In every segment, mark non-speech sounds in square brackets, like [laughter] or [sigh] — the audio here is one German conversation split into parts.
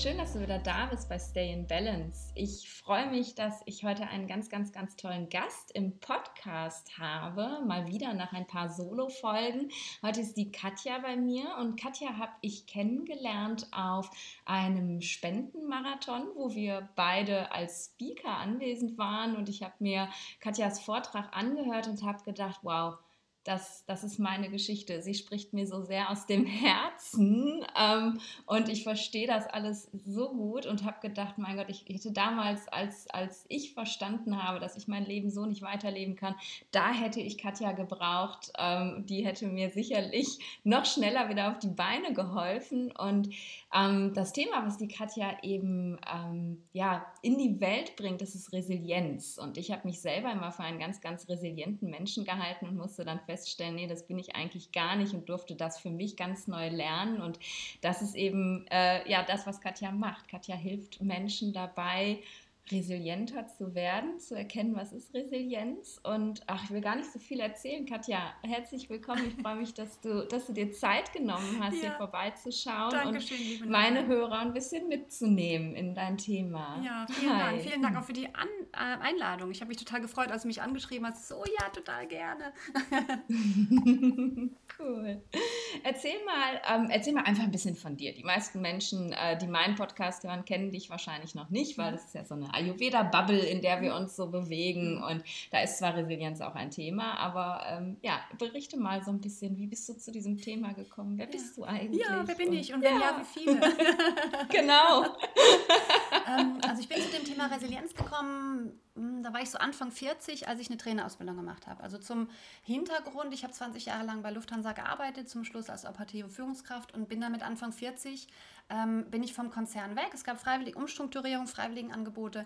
schön, dass du wieder da bist bei Stay in Balance. Ich freue mich, dass ich heute einen ganz, ganz, ganz tollen Gast im Podcast habe. Mal wieder nach ein paar Solo-Folgen. Heute ist die Katja bei mir und Katja habe ich kennengelernt auf einem Spendenmarathon, wo wir beide als Speaker anwesend waren und ich habe mir Katjas Vortrag angehört und habe gedacht, wow, das, das ist meine Geschichte. Sie spricht mir so sehr aus dem Herzen ähm, und ich verstehe das alles so gut und habe gedacht, mein Gott, ich hätte damals, als, als ich verstanden habe, dass ich mein Leben so nicht weiterleben kann, da hätte ich Katja gebraucht. Ähm, die hätte mir sicherlich noch schneller wieder auf die Beine geholfen. Und ähm, das Thema, was die Katja eben ähm, ja, in die Welt bringt, das ist Resilienz. Und ich habe mich selber immer für einen ganz, ganz resilienten Menschen gehalten und musste dann feststellen, nee, das bin ich eigentlich gar nicht und durfte das für mich ganz neu lernen. Und das ist eben äh, ja das, was Katja macht. Katja hilft Menschen dabei, resilienter zu werden, zu erkennen, was ist Resilienz. Und ach, ich will gar nicht so viel erzählen, Katja. Herzlich willkommen. Ich freue mich, dass du, dass du dir Zeit genommen hast, ja. hier vorbeizuschauen Dankeschön, und meine Hörer ein bisschen mitzunehmen in dein Thema. Ja, vielen Hi. Dank. Vielen Dank auch für die An äh, Einladung. Ich habe mich total gefreut, als du mich angeschrieben hast. So, ja, total gerne. [laughs] cool. Erzähl mal, ähm, erzähl mal einfach ein bisschen von dir. Die meisten Menschen, äh, die meinen Podcast hören, kennen dich wahrscheinlich noch nicht, weil das ist ja so eine Ayurveda-Bubble, in der wir uns so bewegen. Und da ist zwar Resilienz auch ein Thema, aber ähm, ja, berichte mal so ein bisschen, wie bist du zu diesem Thema gekommen? Wer bist du eigentlich? Ja, wer bin und, ich und wenn ja, ja wie viele? [laughs] genau. [laughs] ähm, also ich bin zu dem Thema Resilienz gekommen, hm, da war ich so Anfang 40, als ich eine Trainerausbildung gemacht habe. Also zum Hintergrund, ich habe 20 Jahre lang bei Lufthansa gearbeitet, zum Schluss als operative Führungskraft und bin damit Anfang 40 ähm, bin ich vom Konzern weg. Es gab freiwillige Umstrukturierung, Freiwilligenangebote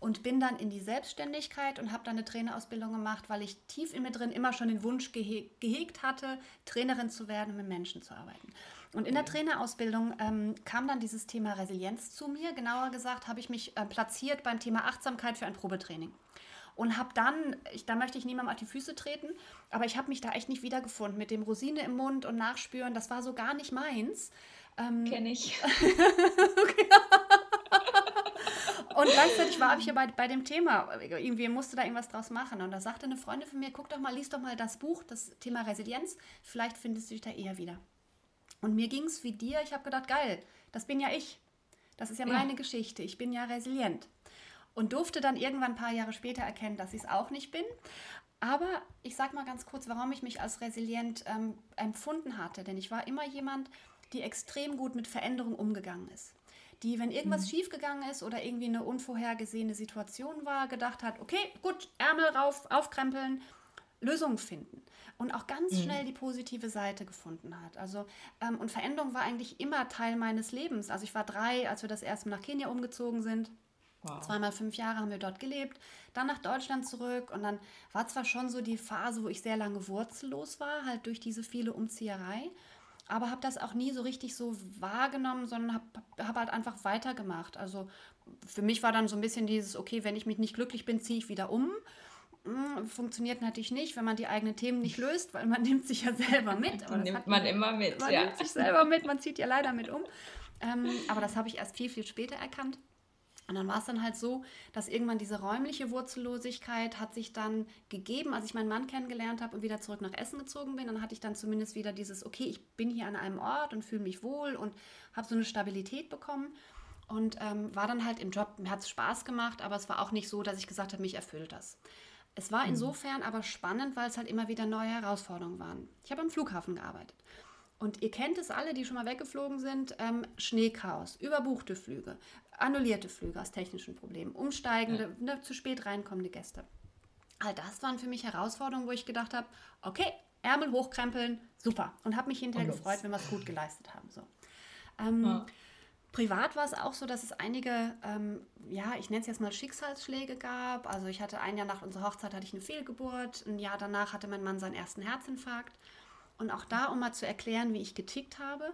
und bin dann in die Selbstständigkeit und habe dann eine Trainerausbildung gemacht, weil ich tief in mir drin immer schon den Wunsch gehe gehegt hatte, Trainerin zu werden und mit Menschen zu arbeiten. Und in der Trainerausbildung ähm, kam dann dieses Thema Resilienz zu mir. Genauer gesagt habe ich mich äh, platziert beim Thema Achtsamkeit für ein Probetraining und habe dann, ich, da möchte ich niemandem auf die Füße treten, aber ich habe mich da echt nicht wiedergefunden mit dem Rosine im Mund und Nachspüren. Das war so gar nicht meins. Ähm, Kenne ich. [laughs] und gleichzeitig war ich ja bei, bei dem Thema, irgendwie musste da irgendwas draus machen. Und da sagte eine Freundin von mir, guck doch mal, lies doch mal das Buch, das Thema Resilienz, vielleicht findest du dich da eher wieder. Und mir ging es wie dir, ich habe gedacht, geil, das bin ja ich. Das ist ja, ja meine Geschichte, ich bin ja resilient. Und durfte dann irgendwann ein paar Jahre später erkennen, dass ich es auch nicht bin. Aber ich sage mal ganz kurz, warum ich mich als resilient ähm, empfunden hatte. Denn ich war immer jemand, die extrem gut mit Veränderung umgegangen ist. Die, wenn irgendwas mhm. schiefgegangen ist oder irgendwie eine unvorhergesehene Situation war, gedacht hat, okay, gut, Ärmel rauf, aufkrempeln, Lösungen finden und auch ganz mhm. schnell die positive Seite gefunden hat. Also ähm, und Veränderung war eigentlich immer Teil meines Lebens. Also ich war drei, als wir das erste Mal nach Kenia umgezogen sind. Wow. Zweimal fünf Jahre haben wir dort gelebt, dann nach Deutschland zurück und dann war zwar schon so die Phase, wo ich sehr lange wurzellos war, halt durch diese viele Umzieherei aber habe das auch nie so richtig so wahrgenommen, sondern habe hab halt einfach weitergemacht. Also für mich war dann so ein bisschen dieses, okay, wenn ich mich nicht glücklich bin, ziehe ich wieder um. Hm, funktioniert natürlich nicht, wenn man die eigenen Themen nicht löst, weil man [laughs] nimmt sich ja selber mit. Nimmt man, man immer mit. Man ja. nimmt sich selber mit, man zieht ja leider mit um. Ähm, aber das habe ich erst viel, viel später erkannt. Und dann war es dann halt so, dass irgendwann diese räumliche Wurzellosigkeit hat sich dann gegeben, als ich meinen Mann kennengelernt habe und wieder zurück nach Essen gezogen bin. Dann hatte ich dann zumindest wieder dieses, okay, ich bin hier an einem Ort und fühle mich wohl und habe so eine Stabilität bekommen. Und ähm, war dann halt im Job, mir hat es Spaß gemacht, aber es war auch nicht so, dass ich gesagt habe, mich erfüllt das. Es war mhm. insofern aber spannend, weil es halt immer wieder neue Herausforderungen waren. Ich habe am Flughafen gearbeitet. Und ihr kennt es alle, die schon mal weggeflogen sind, ähm, Schneechaos, überbuchte Flüge, annullierte Flüge aus technischen Problemen, umsteigende, ja. ne, zu spät reinkommende Gäste. All das waren für mich Herausforderungen, wo ich gedacht habe, okay, Ärmel hochkrempeln, super. Und habe mich hinterher gefreut, wenn wir es gut geleistet haben. So. Ähm, ja. Privat war es auch so, dass es einige, ähm, ja, ich nenne es jetzt mal Schicksalsschläge gab. Also ich hatte ein Jahr nach unserer Hochzeit hatte ich eine Fehlgeburt, ein Jahr danach hatte mein Mann seinen ersten Herzinfarkt. Und auch da, um mal zu erklären, wie ich getickt habe,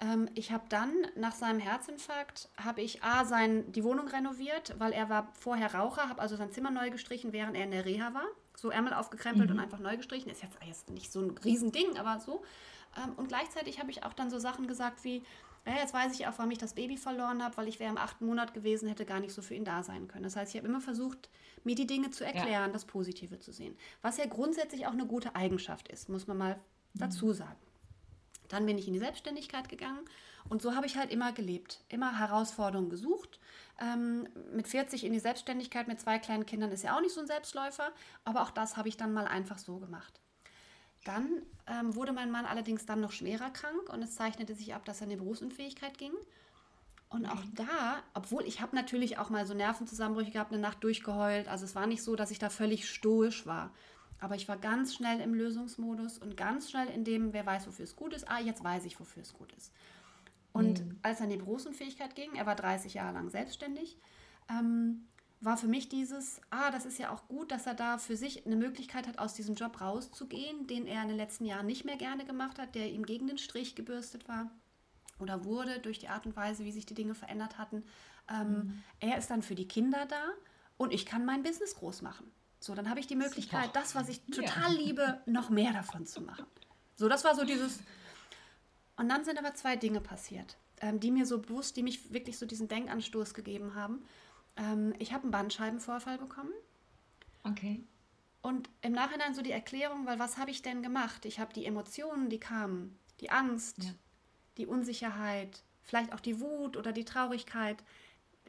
ähm, ich habe dann nach seinem Herzinfarkt, habe ich A, sein, die Wohnung renoviert, weil er war vorher Raucher, habe also sein Zimmer neu gestrichen, während er in der Reha war. So Ärmel aufgekrempelt mhm. und einfach neu gestrichen. Ist jetzt, jetzt nicht so ein Riesending, aber so. Ähm, und gleichzeitig habe ich auch dann so Sachen gesagt wie, ja, jetzt weiß ich auch, warum ich das Baby verloren habe, weil ich wäre im achten Monat gewesen, hätte gar nicht so für ihn da sein können. Das heißt, ich habe immer versucht, mir die Dinge zu erklären, ja. das Positive zu sehen. Was ja grundsätzlich auch eine gute Eigenschaft ist, muss man mal. Dazu sagen. Dann bin ich in die Selbstständigkeit gegangen und so habe ich halt immer gelebt, immer Herausforderungen gesucht. Ähm, mit 40 in die Selbstständigkeit mit zwei kleinen Kindern ist ja auch nicht so ein Selbstläufer, aber auch das habe ich dann mal einfach so gemacht. Dann ähm, wurde mein Mann allerdings dann noch schwerer krank und es zeichnete sich ab, dass er in die Berufsunfähigkeit ging. Und auch da, obwohl ich habe natürlich auch mal so Nervenzusammenbrüche gehabt, eine Nacht durchgeheult. Also es war nicht so, dass ich da völlig stoisch war. Aber ich war ganz schnell im Lösungsmodus und ganz schnell in dem, wer weiß, wofür es gut ist. Ah, jetzt weiß ich, wofür es gut ist. Und mhm. als er in die Berufsunfähigkeit ging, er war 30 Jahre lang selbstständig, ähm, war für mich dieses, ah, das ist ja auch gut, dass er da für sich eine Möglichkeit hat, aus diesem Job rauszugehen, den er in den letzten Jahren nicht mehr gerne gemacht hat, der ihm gegen den Strich gebürstet war oder wurde durch die Art und Weise, wie sich die Dinge verändert hatten. Ähm, mhm. Er ist dann für die Kinder da und ich kann mein Business groß machen. So, dann habe ich die Möglichkeit, das, was ich total ja. liebe, noch mehr davon zu machen. So, das war so dieses. Und dann sind aber zwei Dinge passiert, ähm, die mir so bewusst, die mich wirklich so diesen Denkanstoß gegeben haben. Ähm, ich habe einen Bandscheibenvorfall bekommen. Okay. Und im Nachhinein so die Erklärung, weil was habe ich denn gemacht? Ich habe die Emotionen, die kamen, die Angst, ja. die Unsicherheit, vielleicht auch die Wut oder die Traurigkeit,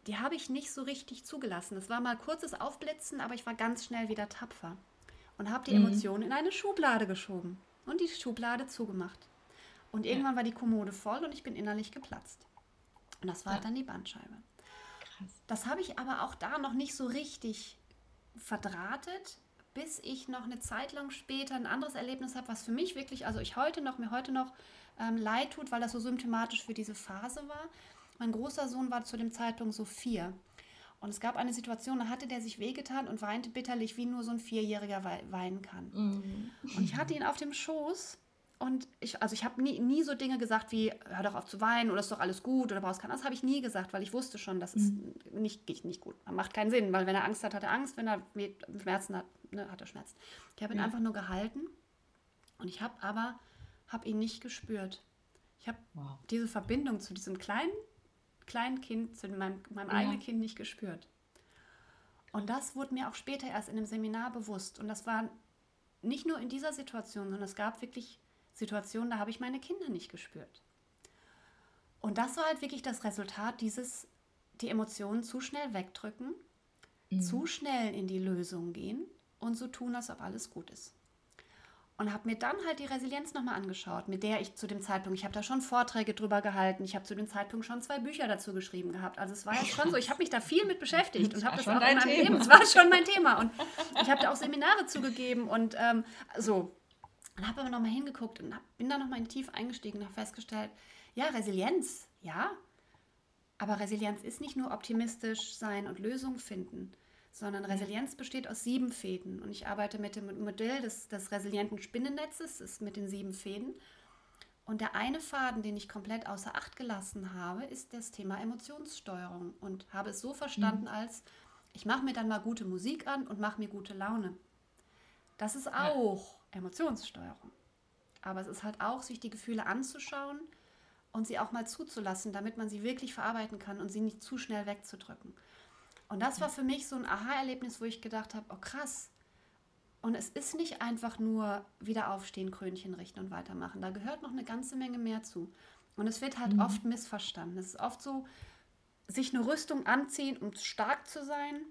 die habe ich nicht so richtig zugelassen. Es war mal kurzes Aufblitzen, aber ich war ganz schnell wieder tapfer und habe die mhm. Emotionen in eine Schublade geschoben und die Schublade zugemacht. Und irgendwann ja. war die Kommode voll und ich bin innerlich geplatzt. Und das war ja. dann die Bandscheibe. Krass. Das habe ich aber auch da noch nicht so richtig verdrahtet, bis ich noch eine Zeit lang später ein anderes Erlebnis habe, was für mich wirklich, also ich heute noch, mir heute noch ähm, leid tut, weil das so symptomatisch für diese Phase war. Mein großer Sohn war zu dem Zeitpunkt so vier. Und es gab eine Situation, da hatte der sich wehgetan und weinte bitterlich, wie nur so ein Vierjähriger weinen kann. Mhm. Und ich hatte ihn auf dem Schoß und ich, also ich habe nie, nie so Dinge gesagt wie, hör doch auf zu weinen oder ist doch alles gut oder brauchst keinen. Das habe ich nie gesagt, weil ich wusste schon, das ist mhm. nicht, nicht gut. Macht keinen Sinn, weil wenn er Angst hat, hat er Angst, wenn er Schmerzen hat, ne, hat er Schmerzen. Ich habe ihn ja. einfach nur gehalten und ich habe aber, habe ihn nicht gespürt. Ich habe wow. diese Verbindung zu diesem kleinen, kleinen Kind, zu meinem, meinem ja. eigenen Kind nicht gespürt. Und das wurde mir auch später erst in einem Seminar bewusst. Und das war nicht nur in dieser Situation, sondern es gab wirklich Situationen, da habe ich meine Kinder nicht gespürt. Und das war halt wirklich das Resultat dieses, die Emotionen zu schnell wegdrücken, mhm. zu schnell in die Lösung gehen und so tun, als ob alles gut ist. Und habe mir dann halt die Resilienz nochmal angeschaut, mit der ich zu dem Zeitpunkt, ich habe da schon Vorträge drüber gehalten, ich habe zu dem Zeitpunkt schon zwei Bücher dazu geschrieben gehabt. Also es war jetzt schon so, ich habe mich da viel mit beschäftigt [laughs] und habe das auch in meinem Thema. Leben, es war schon mein Thema. Und ich habe da auch Seminare zugegeben und ähm, so. Und habe aber nochmal hingeguckt und hab, bin da nochmal tief eingestiegen und habe festgestellt, ja, Resilienz, ja. Aber Resilienz ist nicht nur optimistisch sein und Lösungen finden, sondern Resilienz besteht aus sieben Fäden. Und ich arbeite mit dem Modell des, des resilienten Spinnennetzes, ist mit den sieben Fäden. Und der eine Faden, den ich komplett außer Acht gelassen habe, ist das Thema Emotionssteuerung. Und habe es so verstanden mhm. als, ich mache mir dann mal gute Musik an und mache mir gute Laune. Das ist auch Emotionssteuerung. Aber es ist halt auch, sich die Gefühle anzuschauen und sie auch mal zuzulassen, damit man sie wirklich verarbeiten kann und sie nicht zu schnell wegzudrücken. Und das war für mich so ein Aha-Erlebnis, wo ich gedacht habe, oh krass. Und es ist nicht einfach nur wieder aufstehen, Krönchen richten und weitermachen. Da gehört noch eine ganze Menge mehr zu. Und es wird halt mhm. oft missverstanden. Es ist oft so, sich eine Rüstung anziehen, um stark zu sein.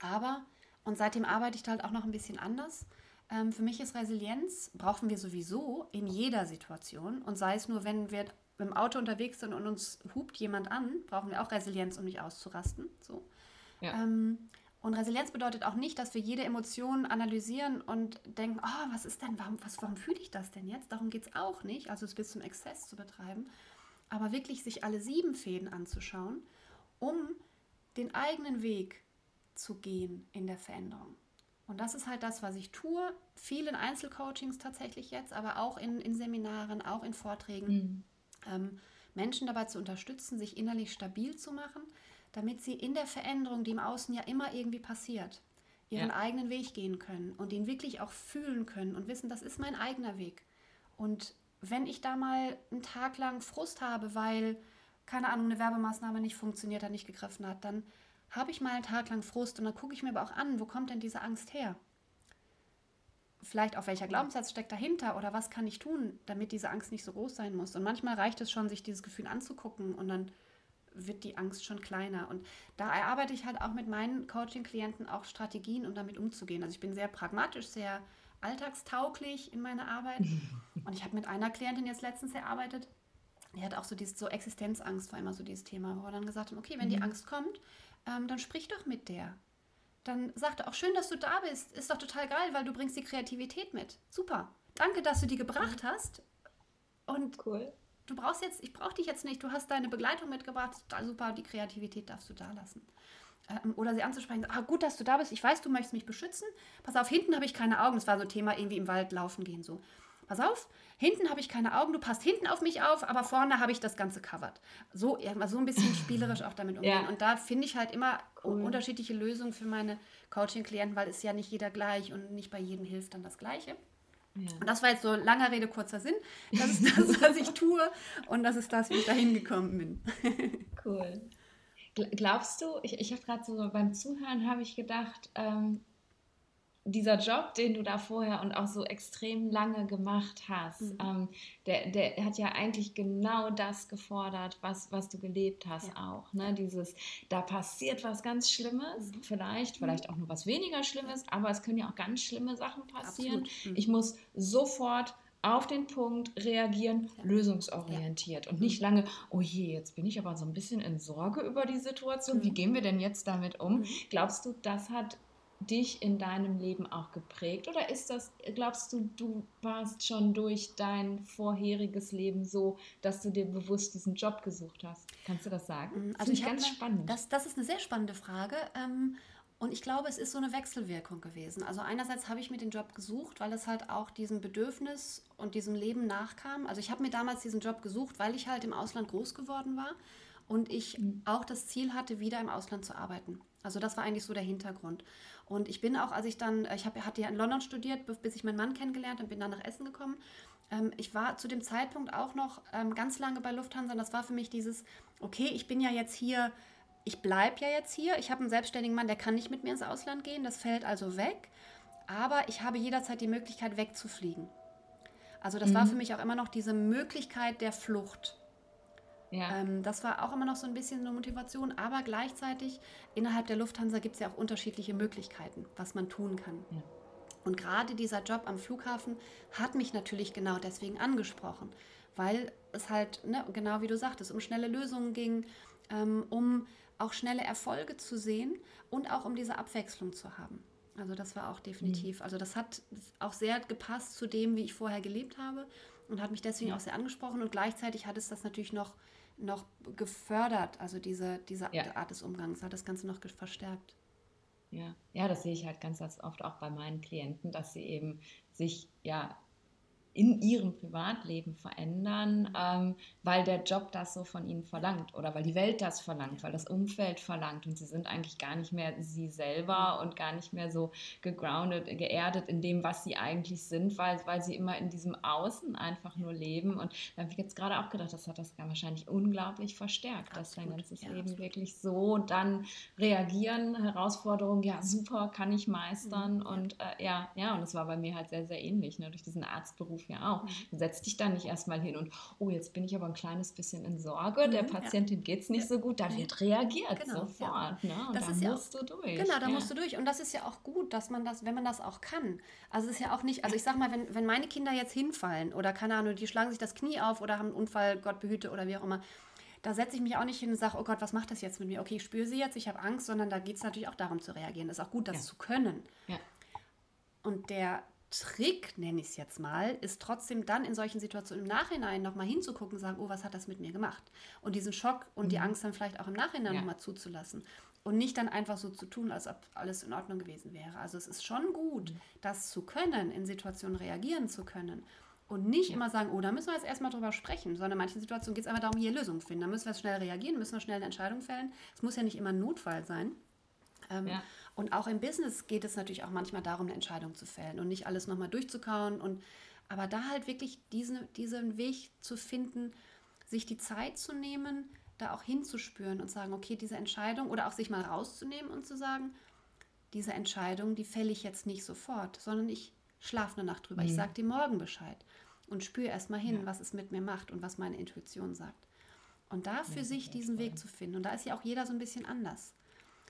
Aber, und seitdem arbeite ich halt auch noch ein bisschen anders, ähm, für mich ist Resilienz, brauchen wir sowieso in jeder Situation. Und sei es nur, wenn wir im Auto unterwegs sind und uns hupt jemand an, brauchen wir auch Resilienz, um nicht auszurasten. So. Ja. Ähm, und Resilienz bedeutet auch nicht, dass wir jede Emotion analysieren und denken, oh, was ist denn, warum, warum fühle ich das denn jetzt? Darum geht es auch nicht, also es bis zum Exzess zu betreiben, aber wirklich sich alle sieben Fäden anzuschauen, um den eigenen Weg zu gehen in der Veränderung. Und das ist halt das, was ich tue. Viel in Einzelcoachings tatsächlich jetzt, aber auch in, in Seminaren, auch in Vorträgen. Mhm. Ähm, Menschen dabei zu unterstützen, sich innerlich stabil zu machen, damit sie in der Veränderung, die im Außen ja immer irgendwie passiert, ihren ja. eigenen Weg gehen können und den wirklich auch fühlen können und wissen, das ist mein eigener Weg. Und wenn ich da mal einen Tag lang Frust habe, weil, keine Ahnung, eine Werbemaßnahme nicht funktioniert hat, nicht gegriffen hat, dann habe ich mal einen Tag lang Frust und dann gucke ich mir aber auch an, wo kommt denn diese Angst her? Vielleicht auch welcher Glaubenssatz steckt dahinter oder was kann ich tun, damit diese Angst nicht so groß sein muss. Und manchmal reicht es schon, sich dieses Gefühl anzugucken und dann wird die Angst schon kleiner. Und da erarbeite ich halt auch mit meinen Coaching-Klienten auch Strategien, um damit umzugehen. Also ich bin sehr pragmatisch, sehr alltagstauglich in meiner Arbeit. [laughs] Und ich habe mit einer Klientin jetzt letztens erarbeitet, die hat auch so dieses so Existenzangst war immer so dieses Thema, wo wir dann gesagt haben, okay, wenn die mhm. Angst kommt, ähm, dann sprich doch mit der. Dann sagt er auch schön, dass du da bist. Ist doch total geil, weil du bringst die Kreativität mit. Super. Danke, dass du die gebracht hast. Und cool. Du brauchst jetzt, ich brauche dich jetzt nicht. Du hast deine Begleitung mitgebracht. Total super. Die Kreativität darfst du da lassen. Ähm, oder sie anzusprechen, ah, gut, dass du da bist. Ich weiß, du möchtest mich beschützen. Pass auf, hinten habe ich keine Augen. Das war so ein Thema, irgendwie im Wald laufen gehen so pass auf, hinten habe ich keine Augen, du passt hinten auf mich auf, aber vorne habe ich das Ganze covered. So, so ein bisschen [laughs] spielerisch auch damit umgehen. Ja. Und da finde ich halt immer cool. unterschiedliche Lösungen für meine Coaching-Klienten, weil es ja nicht jeder gleich und nicht bei jedem hilft dann das Gleiche. Ja. Und das war jetzt so langer Rede, kurzer Sinn. Das ist das, [laughs] was ich tue und das ist das, wie ich dahin gekommen bin. cool. Glaubst du, ich, ich habe gerade so beim Zuhören habe ich gedacht, ähm, dieser Job, den du da vorher und auch so extrem lange gemacht hast, mhm. ähm, der, der hat ja eigentlich genau das gefordert, was, was du gelebt hast ja. auch. Ne? Dieses, da passiert was ganz Schlimmes, mhm. vielleicht, mhm. vielleicht auch nur was weniger Schlimmes, aber es können ja auch ganz schlimme Sachen passieren. Mhm. Ich muss sofort auf den Punkt reagieren, ja. lösungsorientiert ja. und nicht lange, oh je, jetzt bin ich aber so ein bisschen in Sorge über die Situation. Wie mhm. gehen wir denn jetzt damit um? Mhm. Glaubst du, das hat dich in deinem Leben auch geprägt? Oder ist das, glaubst du, du warst schon durch dein vorheriges Leben so, dass du dir bewusst diesen Job gesucht hast? Kannst du das sagen? Mm, also ich ganz eine, spannend. Das, das ist eine sehr spannende Frage. Ähm, und ich glaube, es ist so eine Wechselwirkung gewesen. Also einerseits habe ich mir den Job gesucht, weil es halt auch diesem Bedürfnis und diesem Leben nachkam. Also ich habe mir damals diesen Job gesucht, weil ich halt im Ausland groß geworden war und ich mhm. auch das Ziel hatte, wieder im Ausland zu arbeiten. Also das war eigentlich so der Hintergrund. Und ich bin auch, als ich dann, ich hab, hatte ja in London studiert, bis ich meinen Mann kennengelernt und bin dann nach Essen gekommen. Ähm, ich war zu dem Zeitpunkt auch noch ähm, ganz lange bei Lufthansa. Und das war für mich dieses, okay, ich bin ja jetzt hier, ich bleibe ja jetzt hier. Ich habe einen selbstständigen Mann, der kann nicht mit mir ins Ausland gehen. Das fällt also weg. Aber ich habe jederzeit die Möglichkeit, wegzufliegen. Also das mhm. war für mich auch immer noch diese Möglichkeit der Flucht. Ja. Ähm, das war auch immer noch so ein bisschen eine Motivation, aber gleichzeitig innerhalb der Lufthansa gibt es ja auch unterschiedliche Möglichkeiten, was man tun kann. Ja. Und gerade dieser Job am Flughafen hat mich natürlich genau deswegen angesprochen, weil es halt, ne, genau wie du sagtest, um schnelle Lösungen ging, ähm, um auch schnelle Erfolge zu sehen und auch um diese Abwechslung zu haben. Also das war auch definitiv, mhm. also das hat auch sehr gepasst zu dem, wie ich vorher gelebt habe und hat mich deswegen ja. auch sehr angesprochen und gleichzeitig hat es das natürlich noch noch gefördert, also diese, diese ja. Art des Umgangs, hat das Ganze noch verstärkt. Ja. ja, das sehe ich halt ganz oft auch bei meinen Klienten, dass sie eben sich ja in ihrem Privatleben verändern, ähm, weil der Job das so von ihnen verlangt oder weil die Welt das verlangt, weil das Umfeld verlangt. Und sie sind eigentlich gar nicht mehr sie selber und gar nicht mehr so gegroundet, geerdet in dem, was sie eigentlich sind, weil, weil sie immer in diesem Außen einfach nur leben. Und da habe ich jetzt gerade auch gedacht, das hat das wahrscheinlich unglaublich verstärkt, dass dein ganzes ja, Leben absolut. wirklich so dann reagieren, Herausforderungen, ja super, kann ich meistern. Mhm, und äh, ja, ja und es war bei mir halt sehr, sehr ähnlich, ne, durch diesen Arztberuf Beruf ja auch. Mhm. Du setzt dich da nicht erstmal hin und, oh, jetzt bin ich aber ein kleines bisschen in Sorge, der mhm, Patientin geht es nicht so gut, da wird reagiert genau, sofort. Ne? das da ist musst ja auch, du durch. Genau, da musst du durch. Und das ist ja auch gut, dass man das, wenn man das auch kann. Also es ist ja auch nicht, also ich sag mal, wenn, wenn meine Kinder jetzt hinfallen oder keine Ahnung, die schlagen sich das Knie auf oder haben einen Unfall, Gott behüte oder wie auch immer, da setze ich mich auch nicht hin und sage, oh Gott, was macht das jetzt mit mir? Okay, ich spüre sie jetzt, ich habe Angst, sondern da geht es natürlich auch darum zu reagieren. Ist auch gut, das ja. zu können. Ja. Und der, Trick, nenne ich es jetzt mal, ist trotzdem dann in solchen Situationen im Nachhinein nochmal hinzugucken und sagen, oh, was hat das mit mir gemacht? Und diesen Schock und mhm. die Angst dann vielleicht auch im Nachhinein ja. nochmal zuzulassen. Und nicht dann einfach so zu tun, als ob alles in Ordnung gewesen wäre. Also es ist schon gut, mhm. das zu können, in Situationen reagieren zu können. Und nicht ja. immer sagen, oh, da müssen wir jetzt erstmal drüber sprechen, sondern in manchen Situationen geht es einfach darum, hier Lösungen finden. Da müssen wir schnell reagieren, müssen wir schnell eine Entscheidung fällen. Es muss ja nicht immer ein Notfall sein. Ähm, ja. Und auch im Business geht es natürlich auch manchmal darum, eine Entscheidung zu fällen und nicht alles nochmal durchzukauen und Aber da halt wirklich diesen, diesen Weg zu finden, sich die Zeit zu nehmen, da auch hinzuspüren und sagen, okay, diese Entscheidung oder auch sich mal rauszunehmen und zu sagen, diese Entscheidung, die fälle ich jetzt nicht sofort, sondern ich schlafe eine Nacht drüber. Mhm. Ich sage dir morgen Bescheid und spüre erstmal hin, ja. was es mit mir macht und was meine Intuition sagt. Und da für ja, sich diesen Weg zu finden. Und da ist ja auch jeder so ein bisschen anders.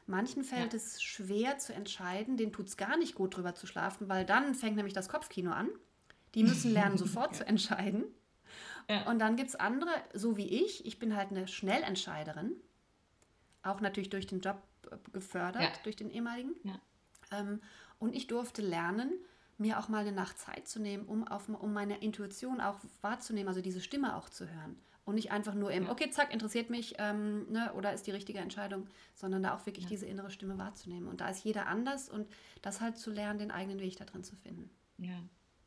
Manchen fällt ja. es schwer zu entscheiden, denen tut es gar nicht gut drüber zu schlafen, weil dann fängt nämlich das Kopfkino an. Die müssen lernen, [laughs] sofort zu entscheiden. Ja. Und dann gibt es andere, so wie ich, ich bin halt eine Schnellentscheiderin, auch natürlich durch den Job äh, gefördert, ja. durch den ehemaligen. Ja. Ähm, und ich durfte lernen, mir auch mal eine Nacht Zeit zu nehmen, um, auf, um meine Intuition auch wahrzunehmen, also diese Stimme auch zu hören. Und nicht einfach nur im, okay, zack, interessiert mich ähm, ne, oder ist die richtige Entscheidung, sondern da auch wirklich diese innere Stimme wahrzunehmen. Und da ist jeder anders und das halt zu lernen, den eigenen Weg da drin zu finden. Ja,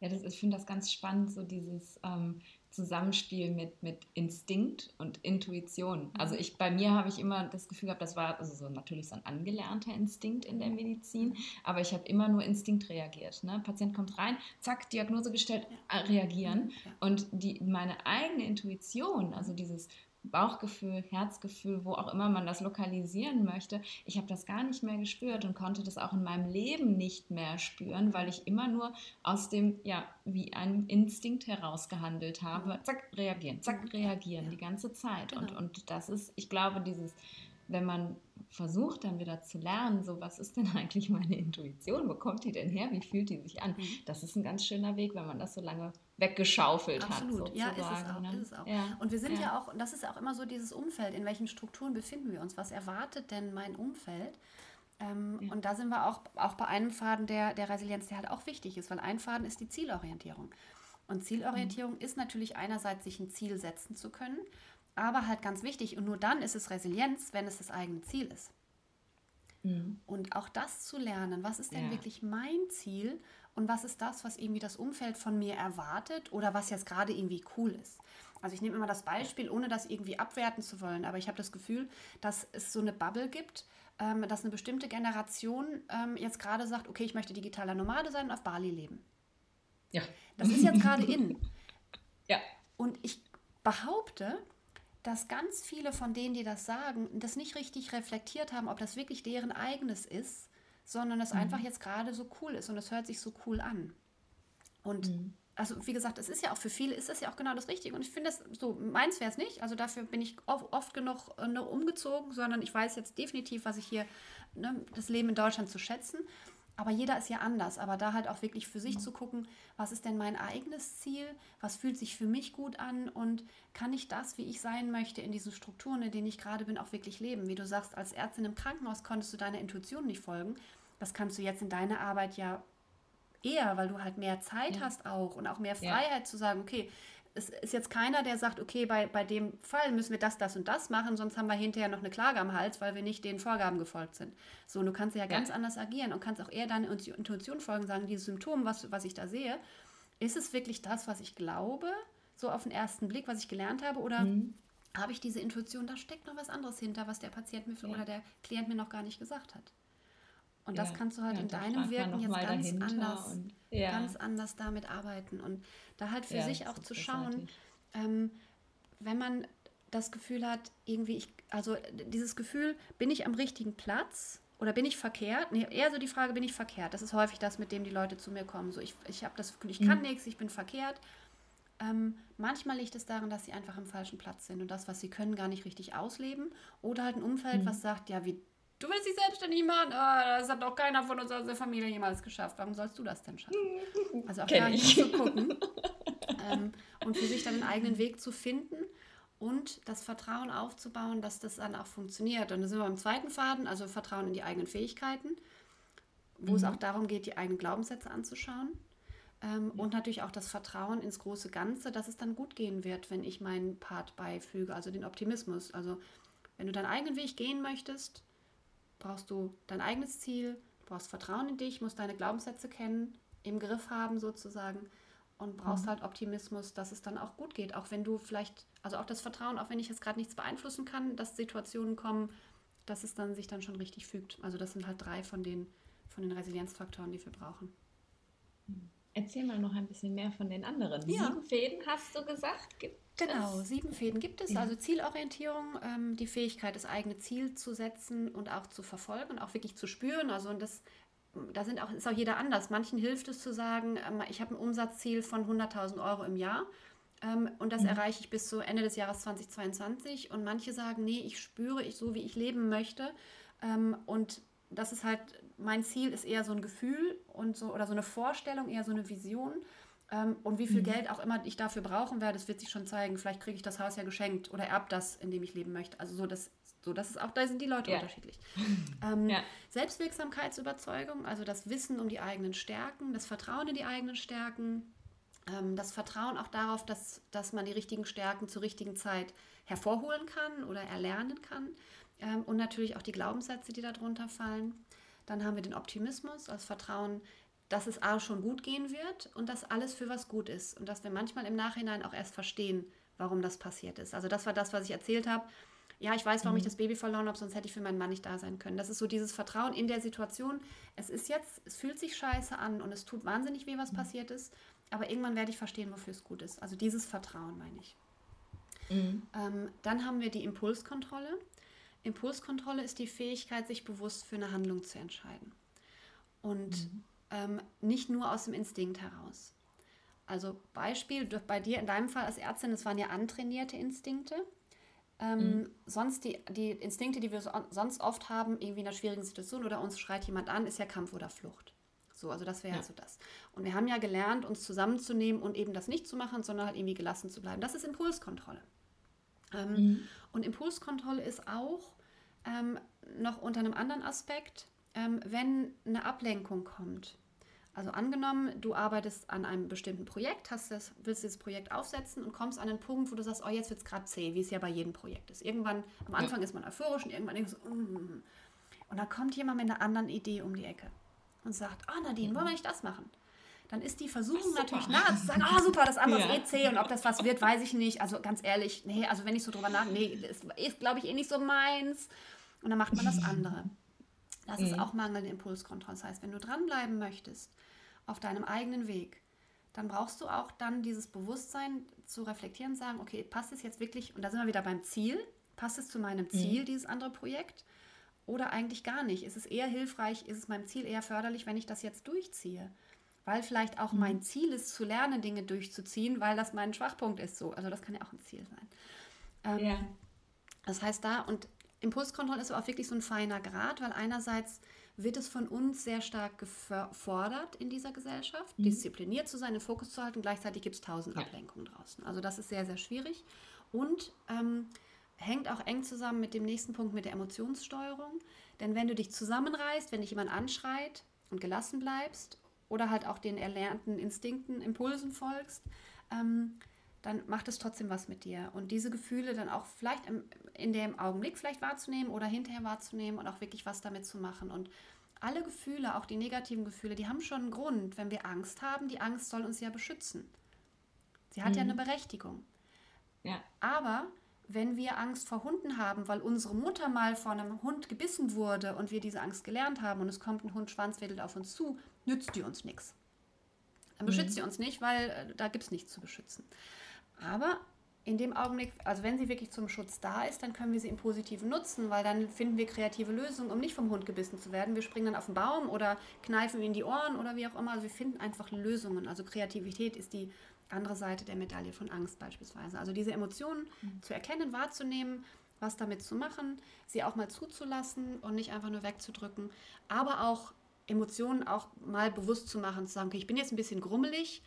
ja das, ich finde das ganz spannend, so dieses, ähm, Zusammenspiel mit, mit Instinkt und Intuition. Also mhm. ich, bei mir habe ich immer das Gefühl gehabt, das war also so natürlich so ein angelernter Instinkt in der Medizin, aber ich habe immer nur Instinkt reagiert. Ne? Patient kommt rein, zack, Diagnose gestellt, äh, reagieren. Und die, meine eigene Intuition, also dieses Bauchgefühl, Herzgefühl, wo auch immer man das lokalisieren möchte, ich habe das gar nicht mehr gespürt und konnte das auch in meinem Leben nicht mehr spüren, weil ich immer nur aus dem, ja, wie einem Instinkt heraus gehandelt habe. Zack, reagieren, zack, reagieren, die ganze Zeit. Genau. Und, und das ist, ich glaube, dieses wenn man versucht dann wieder zu lernen, so was ist denn [laughs] eigentlich meine Intuition, wo kommt die denn her, wie fühlt die sich an, mhm. das ist ein ganz schöner Weg, wenn man das so lange weggeschaufelt Absolut. hat. Absolut, ja, ist es auch. Ne? Ist es auch. Ja. Und wir sind ja. ja auch, und das ist ja auch immer so dieses Umfeld, in welchen Strukturen befinden wir uns, was erwartet denn mein Umfeld? Ähm, ja. Und da sind wir auch, auch bei einem Faden der, der Resilienz, der halt auch wichtig ist, weil ein Faden ist die Zielorientierung. Und Zielorientierung mhm. ist natürlich einerseits, sich ein Ziel setzen zu können aber halt ganz wichtig, und nur dann ist es Resilienz, wenn es das eigene Ziel ist. Mhm. Und auch das zu lernen, was ist denn wirklich mein Ziel und was ist das, was irgendwie das Umfeld von mir erwartet oder was jetzt gerade irgendwie cool ist. Also ich nehme immer das Beispiel, ohne das irgendwie abwerten zu wollen, aber ich habe das Gefühl, dass es so eine Bubble gibt, ähm, dass eine bestimmte Generation ähm, jetzt gerade sagt, okay, ich möchte digitaler Nomade sein und auf Bali leben. Ja. Das ist jetzt gerade in. [laughs] Ja. Und ich behaupte, dass ganz viele von denen, die das sagen, das nicht richtig reflektiert haben, ob das wirklich deren eigenes ist, sondern es mhm. einfach jetzt gerade so cool ist und es hört sich so cool an. Und mhm. also wie gesagt, es ist ja auch für viele ist das ja auch genau das Richtige. Und ich finde das so, meins wäre es nicht. Also dafür bin ich oft, oft genug äh, ne, umgezogen, sondern ich weiß jetzt definitiv, was ich hier, ne, das Leben in Deutschland zu schätzen. Aber jeder ist ja anders. Aber da halt auch wirklich für sich mhm. zu gucken, was ist denn mein eigenes Ziel? Was fühlt sich für mich gut an? Und kann ich das, wie ich sein möchte, in diesen Strukturen, in denen ich gerade bin, auch wirklich leben? Wie du sagst, als Ärztin im Krankenhaus konntest du deiner Intuition nicht folgen. Das kannst du jetzt in deiner Arbeit ja eher, weil du halt mehr Zeit ja. hast auch und auch mehr Freiheit ja. zu sagen, okay, es ist jetzt keiner, der sagt, okay, bei, bei dem Fall müssen wir das, das und das machen, sonst haben wir hinterher noch eine Klage am Hals, weil wir nicht den Vorgaben gefolgt sind. So, du kannst ja, ja. ganz anders agieren und kannst auch eher deine Intuition folgen, sagen, dieses Symptom, was, was ich da sehe, ist es wirklich das, was ich glaube, so auf den ersten Blick, was ich gelernt habe, oder mhm. habe ich diese Intuition, da steckt noch was anderes hinter, was der Patient mir ja. oder der Klient mir noch gar nicht gesagt hat. Und das kannst du halt in deinem Wirken jetzt ganz anders, und, ganz anders damit arbeiten. Und da halt für ja, sich auch zu schauen, ähm, wenn man das Gefühl hat, irgendwie, ich, also dieses Gefühl, bin ich am richtigen Platz oder bin ich verkehrt? Nee, eher so die Frage, bin ich verkehrt? Das ist häufig das, mit dem die Leute zu mir kommen. So, ich, ich habe das Gefühl, ich kann mhm. nichts, ich bin verkehrt. Ähm, manchmal liegt es daran, dass sie einfach im falschen Platz sind und das, was sie können, gar nicht richtig ausleben. Oder halt ein Umfeld, mhm. was sagt, ja, wie du willst dich selbstständig machen, ah, das hat doch keiner von uns aus der Familie jemals geschafft. Warum sollst du das denn schaffen? [laughs] Also auch da zu gucken ähm, und für sich dann einen eigenen Weg zu finden und das Vertrauen aufzubauen, dass das dann auch funktioniert. Und da sind wir beim zweiten Faden, also Vertrauen in die eigenen Fähigkeiten, wo mhm. es auch darum geht, die eigenen Glaubenssätze anzuschauen. Ähm, und natürlich auch das Vertrauen ins große Ganze, dass es dann gut gehen wird, wenn ich meinen Part beifüge, also den Optimismus. Also wenn du deinen eigenen Weg gehen möchtest, brauchst du dein eigenes Ziel, du brauchst Vertrauen in dich, musst deine Glaubenssätze kennen, im Griff haben sozusagen und brauchst mhm. halt Optimismus, dass es dann auch gut geht. Auch wenn du vielleicht, also auch das Vertrauen, auch wenn ich jetzt gerade nichts beeinflussen kann, dass Situationen kommen, dass es dann sich dann schon richtig fügt. Also das sind halt drei von den, von den Resilienzfaktoren, die wir brauchen. Erzähl mal noch ein bisschen mehr von den anderen. Ja. Sieben Fäden hast du gesagt? Gibt genau, es? sieben Fäden gibt es. Ja. Also Zielorientierung, ähm, die Fähigkeit, das eigene Ziel zu setzen und auch zu verfolgen und auch wirklich zu spüren. Also und das, da sind auch, ist auch jeder anders. Manchen hilft es zu sagen, ähm, ich habe ein Umsatzziel von 100.000 Euro im Jahr ähm, und das mhm. erreiche ich bis zu Ende des Jahres 2022. Und manche sagen, nee, ich spüre ich so, wie ich leben möchte. Ähm, und das ist halt, mein Ziel ist eher so ein Gefühl und so oder so eine Vorstellung, eher so eine Vision. Ähm, und wie viel mhm. Geld auch immer ich dafür brauchen werde, das wird sich schon zeigen. Vielleicht kriege ich das Haus ja geschenkt oder erb das, in dem ich leben möchte. Also so, das, so das ist auch, da sind die Leute ja. unterschiedlich. [laughs] Ähm, ja. Selbstwirksamkeitsüberzeugung, also das Wissen um die eigenen Stärken, das Vertrauen in die eigenen Stärken, ähm, das Vertrauen auch darauf, dass, dass man die richtigen Stärken zur richtigen Zeit hervorholen kann oder erlernen kann. Ähm, und natürlich auch die Glaubenssätze, die darunter fallen. Dann haben wir den Optimismus, als Vertrauen, dass es A schon gut gehen wird und dass alles für was gut ist. Und dass wir manchmal im Nachhinein auch erst verstehen, warum das passiert ist. Also das war das, was ich erzählt habe. Ja, ich weiß, warum mhm. ich das Baby verloren habe, sonst hätte ich für meinen Mann nicht da sein können. Das ist so dieses Vertrauen in der Situation. Es ist jetzt, es fühlt sich scheiße an und es tut wahnsinnig weh, was mhm. passiert ist. Aber irgendwann werde ich verstehen, wofür es gut ist. Also dieses Vertrauen meine ich. Mhm. Ähm, dann haben wir die Impulskontrolle. Impulskontrolle ist die Fähigkeit, sich bewusst für eine Handlung zu entscheiden. Und mhm. ähm, nicht nur aus dem Instinkt heraus. Also Beispiel, bei dir in deinem Fall als Ärztin, das waren ja antrainierte Instinkte. Ähm, mhm. Sonst die, die Instinkte, die wir so, sonst oft haben, irgendwie in einer schwierigen Situation oder uns schreit jemand an, ist ja Kampf oder Flucht. So, also das wäre ja. so das. Und wir haben ja gelernt, uns zusammenzunehmen und eben das nicht zu machen, sondern halt irgendwie gelassen zu bleiben. Das ist Impulskontrolle. Ähm, mhm. Und Impulskontrolle ist auch ähm, noch unter einem anderen Aspekt, ähm, wenn eine Ablenkung kommt. Also angenommen, du arbeitest an einem bestimmten Projekt, hast das, willst dieses Projekt aufsetzen und kommst an einen Punkt, wo du sagst, oh, jetzt wird es gerade zäh, wie es ja bei jedem Projekt ist. Irgendwann, am Anfang ja. ist man euphorisch und irgendwann denkst du, mm. und dann kommt jemand mit einer anderen Idee um die Ecke und sagt, oh Nadine, wollen wir nicht das machen? Dann ist die Versuchung natürlich nahe zu sagen, ah oh, super, das andere ja. ist eh zäh und ob das was wird, weiß ich nicht. Also ganz ehrlich, nee, also wenn ich so drüber nachdenke, nee, das ist, glaube ich, eh nicht so meins und dann macht man das andere. Das mhm. ist auch mangelnde Impulskontrolle. Das heißt, wenn du dranbleiben möchtest auf deinem eigenen Weg, dann brauchst du auch dann dieses Bewusstsein zu reflektieren und sagen, okay, passt es jetzt wirklich, und da sind wir wieder beim Ziel, passt es zu meinem Ziel, mhm. dieses andere Projekt, oder eigentlich gar nicht? Ist es eher hilfreich, ist es meinem Ziel eher förderlich, wenn ich das jetzt durchziehe? Weil vielleicht auch mhm. mein Ziel ist, zu lernen, Dinge durchzuziehen, weil das mein Schwachpunkt ist. So. Also das kann ja auch ein Ziel sein. Ähm, ja. Das heißt da, und Impulskontrolle ist aber auch wirklich so ein feiner Grad, weil einerseits wird es von uns sehr stark gefordert in dieser Gesellschaft, mhm. diszipliniert zu sein, den Fokus zu halten. Gleichzeitig gibt es tausend ja. Ablenkungen draußen. Also das ist sehr, sehr schwierig und ähm, hängt auch eng zusammen mit dem nächsten Punkt, mit der Emotionssteuerung. Denn wenn du dich zusammenreißt, wenn dich jemand anschreit und gelassen bleibst oder halt auch den erlernten Instinkten, Impulsen folgst, ähm, dann macht es trotzdem was mit dir. Und diese Gefühle dann auch vielleicht im, in dem Augenblick vielleicht wahrzunehmen oder hinterher wahrzunehmen und auch wirklich was damit zu machen. Und alle Gefühle, auch die negativen Gefühle, die haben schon einen Grund. Wenn wir Angst haben, die Angst soll uns ja beschützen. Sie hat mhm. ja eine Berechtigung. Ja. Aber wenn wir Angst vor Hunden haben, weil unsere Mutter mal von einem Hund gebissen wurde und wir diese Angst gelernt haben und es kommt ein Hund schwanzwedelt auf uns zu, nützt die uns nichts. Dann beschützt mhm. sie uns nicht, weil äh, da gibt es nichts zu beschützen. Aber in dem Augenblick, also wenn sie wirklich zum Schutz da ist, dann können wir sie im Positiven nutzen, weil dann finden wir kreative Lösungen, um nicht vom Hund gebissen zu werden. Wir springen dann auf den Baum oder kneifen ihn in die Ohren oder wie auch immer. Also wir finden einfach Lösungen. Also Kreativität ist die andere Seite der Medaille von Angst beispielsweise. Also diese Emotionen mhm. zu erkennen, wahrzunehmen, was damit zu machen, sie auch mal zuzulassen und nicht einfach nur wegzudrücken, aber auch Emotionen auch mal bewusst zu machen, zu sagen, okay, ich bin jetzt ein bisschen grummelig,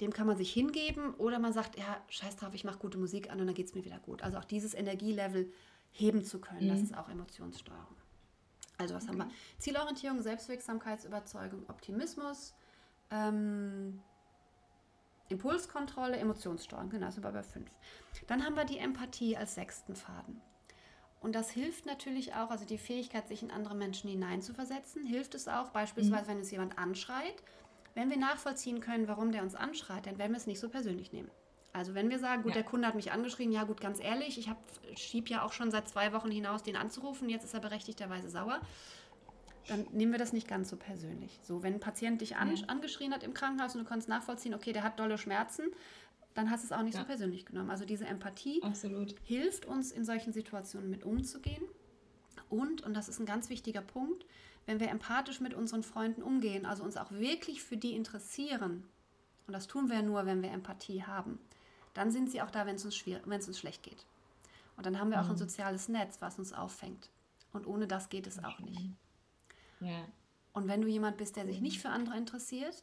dem kann man sich hingeben oder man sagt, ja, scheiß drauf, ich mache gute Musik an und dann geht es mir wieder gut. Also auch dieses Energielevel heben zu können, mhm. das ist auch Emotionssteuerung. Also was okay. haben wir? Zielorientierung, Selbstwirksamkeitsüberzeugung, Optimismus, ähm, Impulskontrolle, Emotionssteuerung, genau, sind wir bei fünf. Dann haben wir die Empathie als sechsten Faden. Und das hilft natürlich auch, also die Fähigkeit, sich in andere Menschen hineinzuversetzen, hilft es auch beispielsweise, mhm. wenn es jemand anschreit, wenn wir nachvollziehen können, warum der uns anschreit, dann werden wir es nicht so persönlich nehmen. Also wenn wir sagen, gut, ja. der Kunde hat mich angeschrien, ja gut, ganz ehrlich, ich schiebe ja auch schon seit zwei Wochen hinaus, den anzurufen, jetzt ist er berechtigterweise sauer. Dann nehmen wir das nicht ganz so persönlich. So, wenn ein Patient dich an, angeschrien hat im Krankenhaus und du kannst nachvollziehen, okay, der hat dolle Schmerzen, dann hast du es auch nicht ja. so persönlich genommen. Also diese Empathie Absolut. hilft uns in solchen Situationen mit umzugehen. Und, und das ist ein ganz wichtiger Punkt, wenn wir empathisch mit unseren Freunden umgehen, also uns auch wirklich für die interessieren, und das tun wir nur, wenn wir Empathie haben, dann sind sie auch da, wenn es uns, schwer, uns schlecht geht. Und dann haben wir auch ein mhm. soziales Netz, was uns auffängt. Und ohne das geht es auch nicht. Ja. Und wenn du jemand bist, der sich nicht für andere interessiert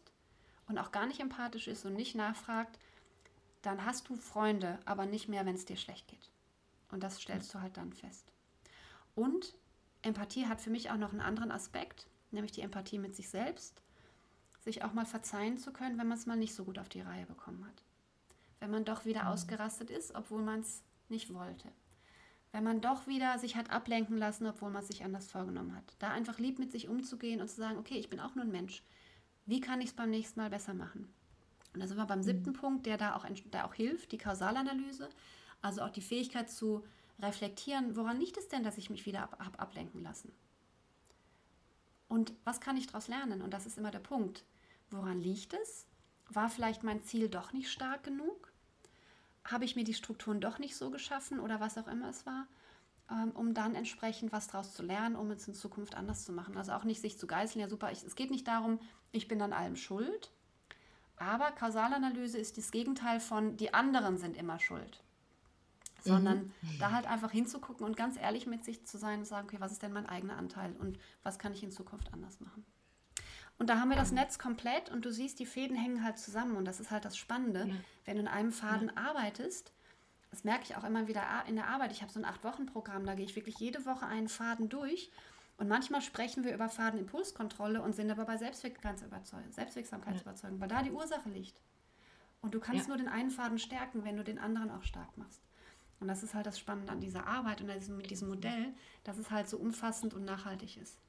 und auch gar nicht empathisch ist und nicht nachfragt, dann hast du Freunde, aber nicht mehr, wenn es dir schlecht geht. Und das stellst du halt dann fest. Und Empathie hat für mich auch noch einen anderen Aspekt, nämlich die Empathie mit sich selbst, sich auch mal verzeihen zu können, wenn man es mal nicht so gut auf die Reihe bekommen hat. Wenn man doch wieder mhm. ausgerastet ist, obwohl man es nicht wollte. Wenn man doch wieder sich hat ablenken lassen, obwohl man es sich anders vorgenommen hat. Da einfach lieb mit sich umzugehen und zu sagen, okay, ich bin auch nur ein Mensch. Wie kann ich es beim nächsten Mal besser machen? Und da sind wir beim mhm. siebten Punkt, der da auch, der auch hilft, die Kausalanalyse. Also auch die Fähigkeit zu reflektieren, woran liegt es denn, dass ich mich wieder ab, ab, ablenken lassen? Und was kann ich daraus lernen? Und das ist immer der Punkt. Woran liegt es? War vielleicht mein Ziel doch nicht stark genug? Habe ich mir die Strukturen doch nicht so geschaffen oder was auch immer es war? Ähm, um dann entsprechend was daraus zu lernen, um es in Zukunft anders zu machen. Also auch nicht sich zu geißeln, ja super, ich, es geht nicht darum, ich bin an allem schuld, aber Kausalanalyse ist das Gegenteil von die anderen sind immer schuld sondern mhm. da halt einfach hinzugucken und ganz ehrlich mit sich zu sein und sagen, okay, was ist denn mein eigener Anteil und was kann ich in Zukunft anders machen? Und da haben wir das Netz komplett und du siehst, die Fäden hängen halt zusammen und das ist halt das Spannende. Ja. Wenn du in einem Faden ja. arbeitest, das merke ich auch immer wieder in der Arbeit. Ich habe so ein Acht-Wochen-Programm, da gehe ich wirklich jede Woche einen Faden durch. Und manchmal sprechen wir über Fadenimpulskontrolle und sind aber bei Selbstwirksamkeitsüberzeugung, weil da die Ursache liegt. Und du kannst ja. nur den einen Faden stärken, wenn du den anderen auch stark machst. Und das ist halt das Spannende an dieser Arbeit und mit diesem Modell, dass es halt so umfassend und nachhaltig ist.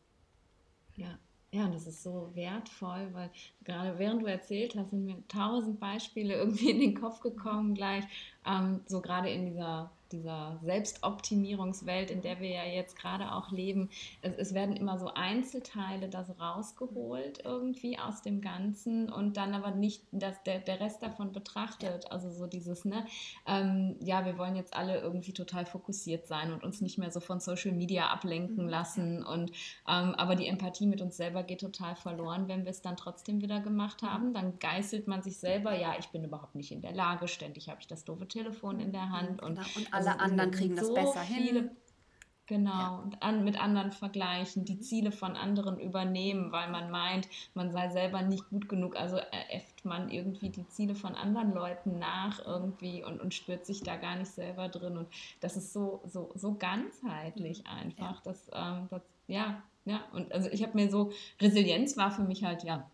Ja, ja, und das ist so wertvoll, weil gerade während du erzählt hast, sind mir tausend Beispiele [laughs] irgendwie in den Kopf gekommen gleich, ähm, so gerade in dieser dieser Selbstoptimierungswelt, in der wir ja jetzt gerade auch leben, es, es, werden immer so Einzelteile das rausgeholt irgendwie aus dem Ganzen und dann aber nicht dass der, der Rest davon betrachtet. Also so dieses, ne, ähm, ja, wir wollen jetzt alle irgendwie total fokussiert sein und uns nicht mehr so von Social Media ablenken mhm. lassen. Und ähm, aber die Empathie mit uns selber geht total verloren, wenn wir es dann trotzdem wieder gemacht haben. Dann geißelt man sich selber, ja, ich bin überhaupt nicht in der Lage, ständig habe ich das doofe Telefon in der Hand. Und, genau. und alle also, anderen kriegen das so besser viele, hin. Genau, ja. und an, mit anderen vergleichen, die Ziele von anderen übernehmen, weil man meint, man sei selber nicht gut genug. Also äfft man irgendwie die Ziele von anderen Leuten nach irgendwie und, und spürt sich da gar nicht selber drin. Und das ist so, so, so ganzheitlich mhm. einfach. Ja. Das, ähm, das, ja, ja. Und also ich habe mir so, Resilienz war für mich halt, ja,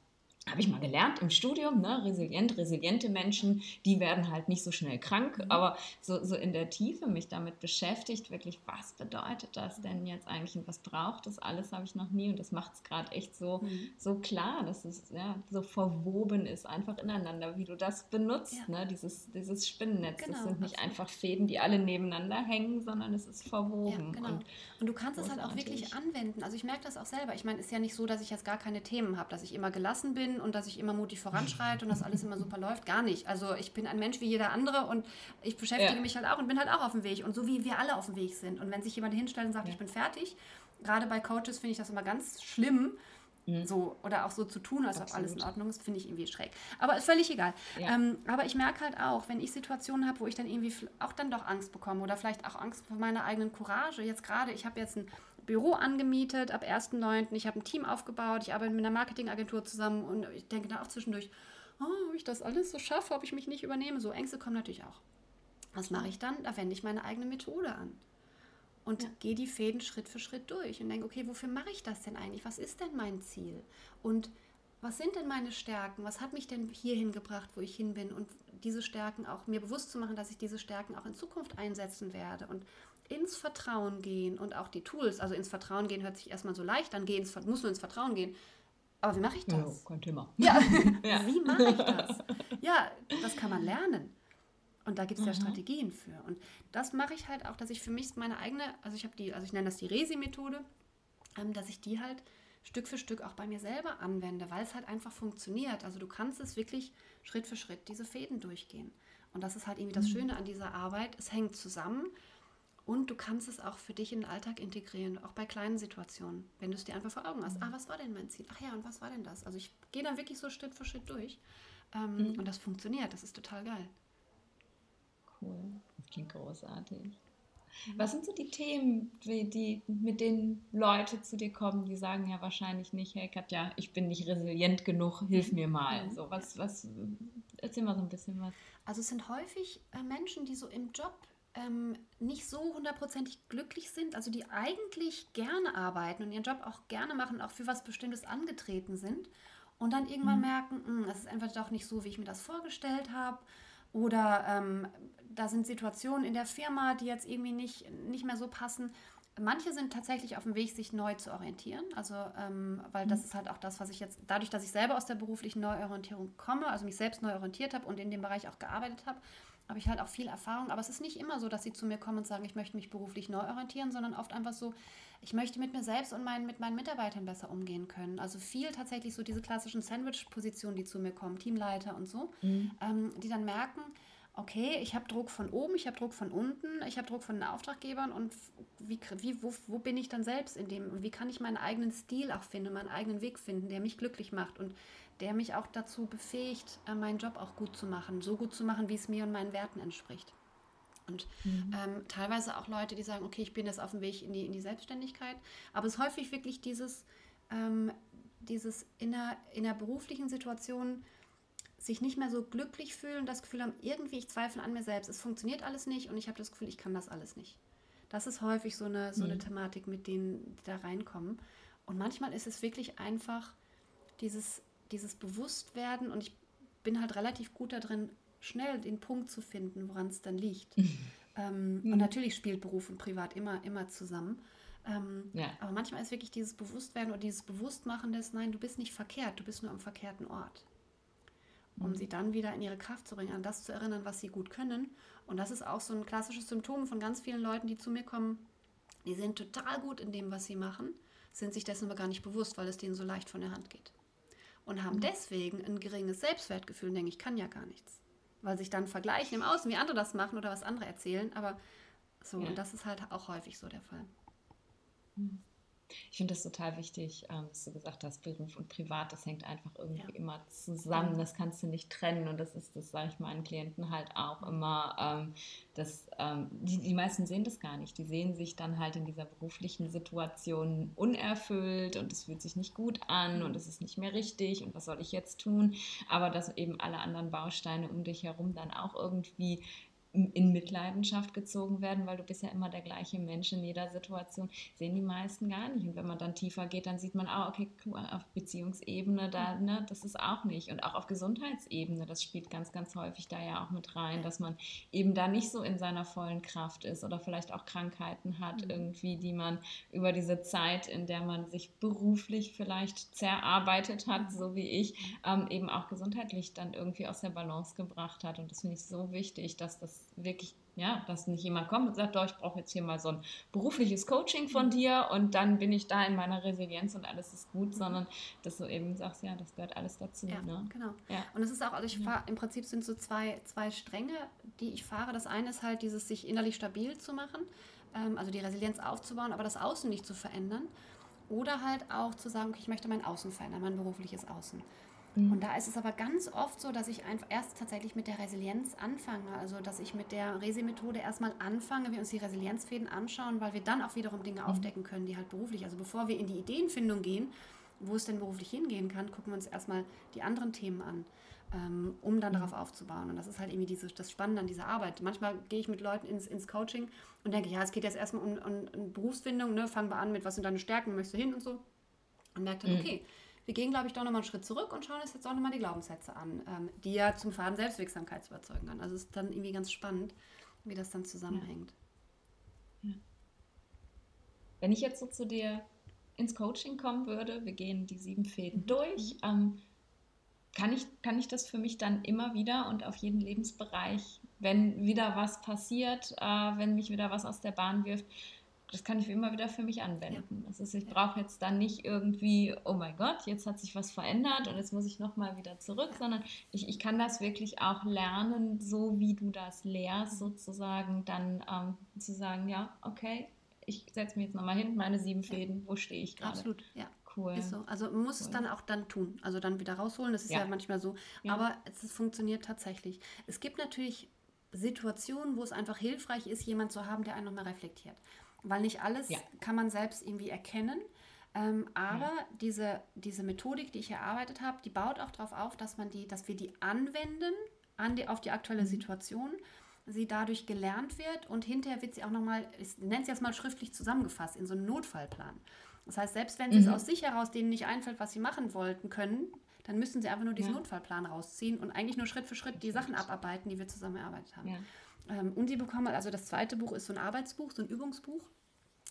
habe ich mal gelernt im Studium, ne? resilient, resiliente Menschen, die werden halt nicht so schnell krank, mhm. aber so, so in der Tiefe mich damit beschäftigt, wirklich, was bedeutet das denn jetzt eigentlich und was braucht das alles, habe ich noch nie und das macht es gerade echt so, mhm. so klar, dass es ja, so verwoben ist, einfach ineinander, wie du das benutzt, ja. ne? dieses, dieses Spinnennetz. Genau, das sind nicht absolut. einfach Fäden, die alle nebeneinander hängen, sondern es ist verwoben. Ja, genau. und, und, du kannst es halt auch wirklich anwenden. Also ich merke das auch selber. Ich meine, es ist ja nicht so, dass ich jetzt gar keine Themen habe, dass ich immer gelassen bin und dass ich immer mutig voranschreite und dass alles immer super läuft. Gar nicht. Also ich bin ein Mensch wie jeder andere und ich beschäftige ja. mich halt auch und bin halt auch auf dem Weg. Und so wie wir alle auf dem Weg sind. Und wenn sich jemand hinstellt und sagt, ja. ich bin fertig, gerade bei Coaches finde ich das immer ganz schlimm. Mhm. So, oder auch so zu tun, als Absolut. ob alles in Ordnung ist, finde ich irgendwie schräg. Aber ist völlig egal. Ja. Ähm, aber ich merke halt auch, wenn ich Situationen habe, wo ich dann irgendwie auch dann doch Angst bekomme oder vielleicht auch Angst vor meiner eigenen Courage. Jetzt gerade, ich habe jetzt ein Büro angemietet ab 1.9. Ich habe ein Team aufgebaut, ich arbeite mit einer Marketingagentur zusammen und ich denke da auch zwischendurch, oh, ob ich das alles so schaffe, ob ich mich nicht übernehme. So Ängste kommen natürlich auch. Was mache ich dann? Da wende ich meine eigene Methode an und ja. gehe die Fäden Schritt für Schritt durch und denke, okay, wofür mache ich das denn eigentlich? Was ist denn mein Ziel? Und was sind denn meine Stärken? Was hat mich denn hierhin gebracht, wo ich hin bin? Und diese Stärken auch mir bewusst zu machen, dass ich diese Stärken auch in Zukunft einsetzen werde. Und ins Vertrauen gehen und auch die Tools, also ins Vertrauen gehen hört sich erstmal so leicht an, gehen, muss nur ins Vertrauen gehen. Aber wie mache ich das? Ja, kein Thema. Ja, [laughs] ja. wie mache ich das? [laughs] Ja, das kann man lernen. Und da gibt es ja mhm. Strategien für. Und das mache ich halt auch, dass ich für mich meine eigene, also ich habe die, also ich nenne das die Resi-Methode, ähm, dass ich die halt Stück für Stück auch bei mir selber anwende, weil es halt einfach funktioniert. Also du kannst es wirklich Schritt für Schritt diese Fäden durchgehen. Und das ist halt irgendwie das mhm. Schöne an dieser Arbeit. Es hängt zusammen und du kannst es auch für dich in den Alltag integrieren, auch bei kleinen Situationen, wenn du es dir einfach vor Augen hast. Mhm. Ah, was war denn mein Ziel? Ach ja, und was war denn das? Also ich gehe dann wirklich so Schritt für Schritt durch. Ähm, mhm. Und das funktioniert. Das ist total geil. Cool. Das klingt großartig. Was sind so die Themen, die, mit denen Leute zu dir kommen, die sagen ja wahrscheinlich nicht, hey Katja, ich bin nicht resilient genug, hilf mir mal. So, was, was, erzähl mal so ein bisschen was. Also es sind häufig äh, Menschen, die so im Job ähm, nicht so hundertprozentig glücklich sind, also die eigentlich gerne arbeiten und ihren Job auch gerne machen, auch für was Bestimmtes angetreten sind und dann irgendwann mhm. merken, hm, das ist einfach doch nicht so, wie ich mir das vorgestellt habe oder ähm, da sind Situationen in der Firma, die jetzt irgendwie nicht, nicht mehr so passen. Manche sind tatsächlich auf dem Weg, sich neu zu orientieren. Also, ähm, weil das mhm. ist halt auch das, was ich jetzt, dadurch, dass ich selber aus der beruflichen Neuorientierung komme, also mich selbst neu orientiert habe und in dem Bereich auch gearbeitet habe, habe ich halt auch viel Erfahrung. Aber es ist nicht immer so, dass sie zu mir kommen und sagen, ich möchte mich beruflich neu orientieren, sondern oft einfach so, ich möchte mit mir selbst und mein, mit meinen Mitarbeitern besser umgehen können. Also viel tatsächlich so diese klassischen Sandwich-Positionen, die zu mir kommen, Teamleiter und so, mhm. ähm, die dann merken, okay, ich habe Druck von oben, ich habe Druck von unten, ich habe Druck von den Auftraggebern und wie, wie, wo, wo bin ich dann selbst in dem und wie kann ich meinen eigenen Stil auch finden, meinen eigenen Weg finden, der mich glücklich macht und der mich auch dazu befähigt, äh, meinen Job auch gut zu machen, so gut zu machen, wie es mir und meinen Werten entspricht. Und mhm. ähm, teilweise auch Leute, die sagen, okay, ich bin jetzt auf dem Weg in die, in die Selbstständigkeit, aber es ist häufig wirklich dieses, ähm, dieses in einer, in einer beruflichen Situation, sich nicht mehr so glücklich fühlen, das Gefühl haben, irgendwie ich zweifle an mir selbst, es funktioniert alles nicht und ich habe das Gefühl, ich kann das alles nicht. Das ist häufig so eine, so eine mhm. Thematik, mit denen die da reinkommen. Und manchmal ist es wirklich einfach dieses, dieses Bewusstwerden und ich bin halt relativ gut darin, schnell den Punkt zu finden, woran es dann liegt. [laughs] ähm, mhm. Und natürlich spielt Beruf und Privat immer, immer zusammen. Ähm, ja. Aber manchmal ist wirklich dieses Bewusstwerden oder dieses Bewusstmachen des, nein, du bist nicht verkehrt, du bist nur am verkehrten Ort um mhm. sie dann wieder in ihre Kraft zu bringen, an das zu erinnern, was sie gut können. Und das ist auch so ein klassisches Symptom von ganz vielen Leuten, die zu mir kommen. Die sind total gut in dem, was sie machen, sind sich dessen aber gar nicht bewusst, weil es denen so leicht von der Hand geht. Und haben mhm. deswegen ein geringes Selbstwertgefühl und denken, ich kann ja gar nichts. Weil sich dann vergleichen im Außen, wie andere das machen oder was andere erzählen. Aber so, ja. und das ist halt auch häufig so der Fall. Mhm. Ich finde das total wichtig, ähm, dass du gesagt hast, Beruf und Privat, das hängt einfach irgendwie ja. immer zusammen. Das kannst du nicht trennen. Und das ist, das sage ich meinen Klienten halt auch immer, ähm, dass ähm, die, die meisten sehen das gar nicht. Die sehen sich dann halt in dieser beruflichen Situation unerfüllt und es fühlt sich nicht gut an und es ist nicht mehr richtig und was soll ich jetzt tun? Aber dass eben alle anderen Bausteine um dich herum dann auch irgendwie in Mitleidenschaft gezogen werden, weil du bist ja immer der gleiche Mensch in jeder Situation, sehen die meisten gar nicht. Und wenn man dann tiefer geht, dann sieht man, ah, okay, auf Beziehungsebene, da, ne, das ist auch nicht. Und auch auf Gesundheitsebene, das spielt ganz, ganz häufig da ja auch mit rein, dass man eben da nicht so in seiner vollen Kraft ist oder vielleicht auch Krankheiten hat, mhm. irgendwie, die man über diese Zeit, in der man sich beruflich vielleicht zerarbeitet hat, so wie ich, ähm, eben auch gesundheitlich dann irgendwie aus der Balance gebracht hat. Und das finde ich so wichtig, dass das wirklich, ja, dass nicht jemand kommt und sagt, doch, ich brauche jetzt hier mal so ein berufliches Coaching von mhm. dir und dann bin ich da in meiner Resilienz und alles ist gut, mhm. sondern dass du eben sagst, ja, das gehört alles dazu. Ja, ne? genau. Ja. Und es ist auch, also ich fahre, im Prinzip sind so zwei, zwei Stränge, die ich fahre. Das eine ist halt dieses, sich innerlich stabil zu machen, ähm, also die Resilienz aufzubauen, aber das Außen nicht zu verändern. Oder halt auch zu sagen, okay, ich möchte mein Außen verändern, mein berufliches Außen. Mhm. Und da ist es aber ganz oft so, dass ich einfach erst tatsächlich mit der Resilienz anfange. Also, dass ich mit der Resi-Methode erstmal anfange, wir uns die Resilienzfäden anschauen, weil wir dann auch wiederum Dinge mhm. aufdecken können, die halt beruflich, also bevor wir in die Ideenfindung gehen, wo es denn beruflich hingehen kann, gucken wir uns erstmal die anderen Themen an, ähm, um dann mhm. darauf aufzubauen. Und das ist halt irgendwie dieses, das Spannende an dieser Arbeit. Manchmal gehe ich mit Leuten ins, ins Coaching und denke, ja, es geht jetzt erstmal um, um, um Berufsfindung, ne? fangen wir an mit, was sind deine Stärken, möchtest du hin und so. Und merke dann, okay, wir gehen, glaube ich, doch nochmal einen Schritt zurück und schauen uns jetzt auch nochmal die Glaubenssätze an, ähm, die ja zum Faden Selbstwirksamkeit überzeugen kann. Also es ist dann irgendwie ganz spannend, wie das dann zusammenhängt. Ja. Ja. Wenn ich jetzt so zu dir ins Coaching kommen würde, wir gehen die sieben Fäden mhm. durch, ähm, kann, ich, kann ich das für mich dann immer wieder und auf jeden Lebensbereich, wenn wieder was passiert, äh, wenn mich wieder was aus der Bahn wirft, das kann ich immer wieder für mich anwenden. Ja. Das ist, ich brauche jetzt dann nicht irgendwie, oh mein Gott, jetzt hat sich was verändert und jetzt muss ich nochmal wieder zurück, sondern ich, ich kann das wirklich auch lernen, so wie du das lehrst, mhm. sozusagen, dann ähm, zu sagen, ja, okay, ich setze mich jetzt nochmal hin, meine sieben Fäden, wo stehe ich gerade? Absolut, ja. Cool. Ist so. Also man muss cool. es dann auch dann tun. Also dann wieder rausholen. Das ist ja, ja manchmal so. Ja. Aber es, es funktioniert tatsächlich. Es gibt natürlich Situationen, wo es einfach hilfreich ist, jemand zu haben, der einen nochmal reflektiert. Weil nicht alles ja. kann man selbst irgendwie erkennen. Ähm, aber ja. diese, diese Methodik, die ich erarbeitet habe, die baut auch darauf auf, dass man die, dass wir die anwenden an die, auf die aktuelle mhm. Situation, sie dadurch gelernt wird und hinterher wird sie auch nochmal, ich nenne es jetzt mal schriftlich zusammengefasst, in so einem Notfallplan. Das heißt, selbst wenn mhm. es aus sich heraus denen nicht einfällt, was sie machen wollten können, dann müssen sie einfach nur diesen ja. Notfallplan rausziehen und eigentlich nur Schritt für Schritt die Sachen abarbeiten, die wir zusammen erarbeitet haben. Ähm, und sie bekommen, also das zweite Buch ist so ein Arbeitsbuch, so ein Übungsbuch.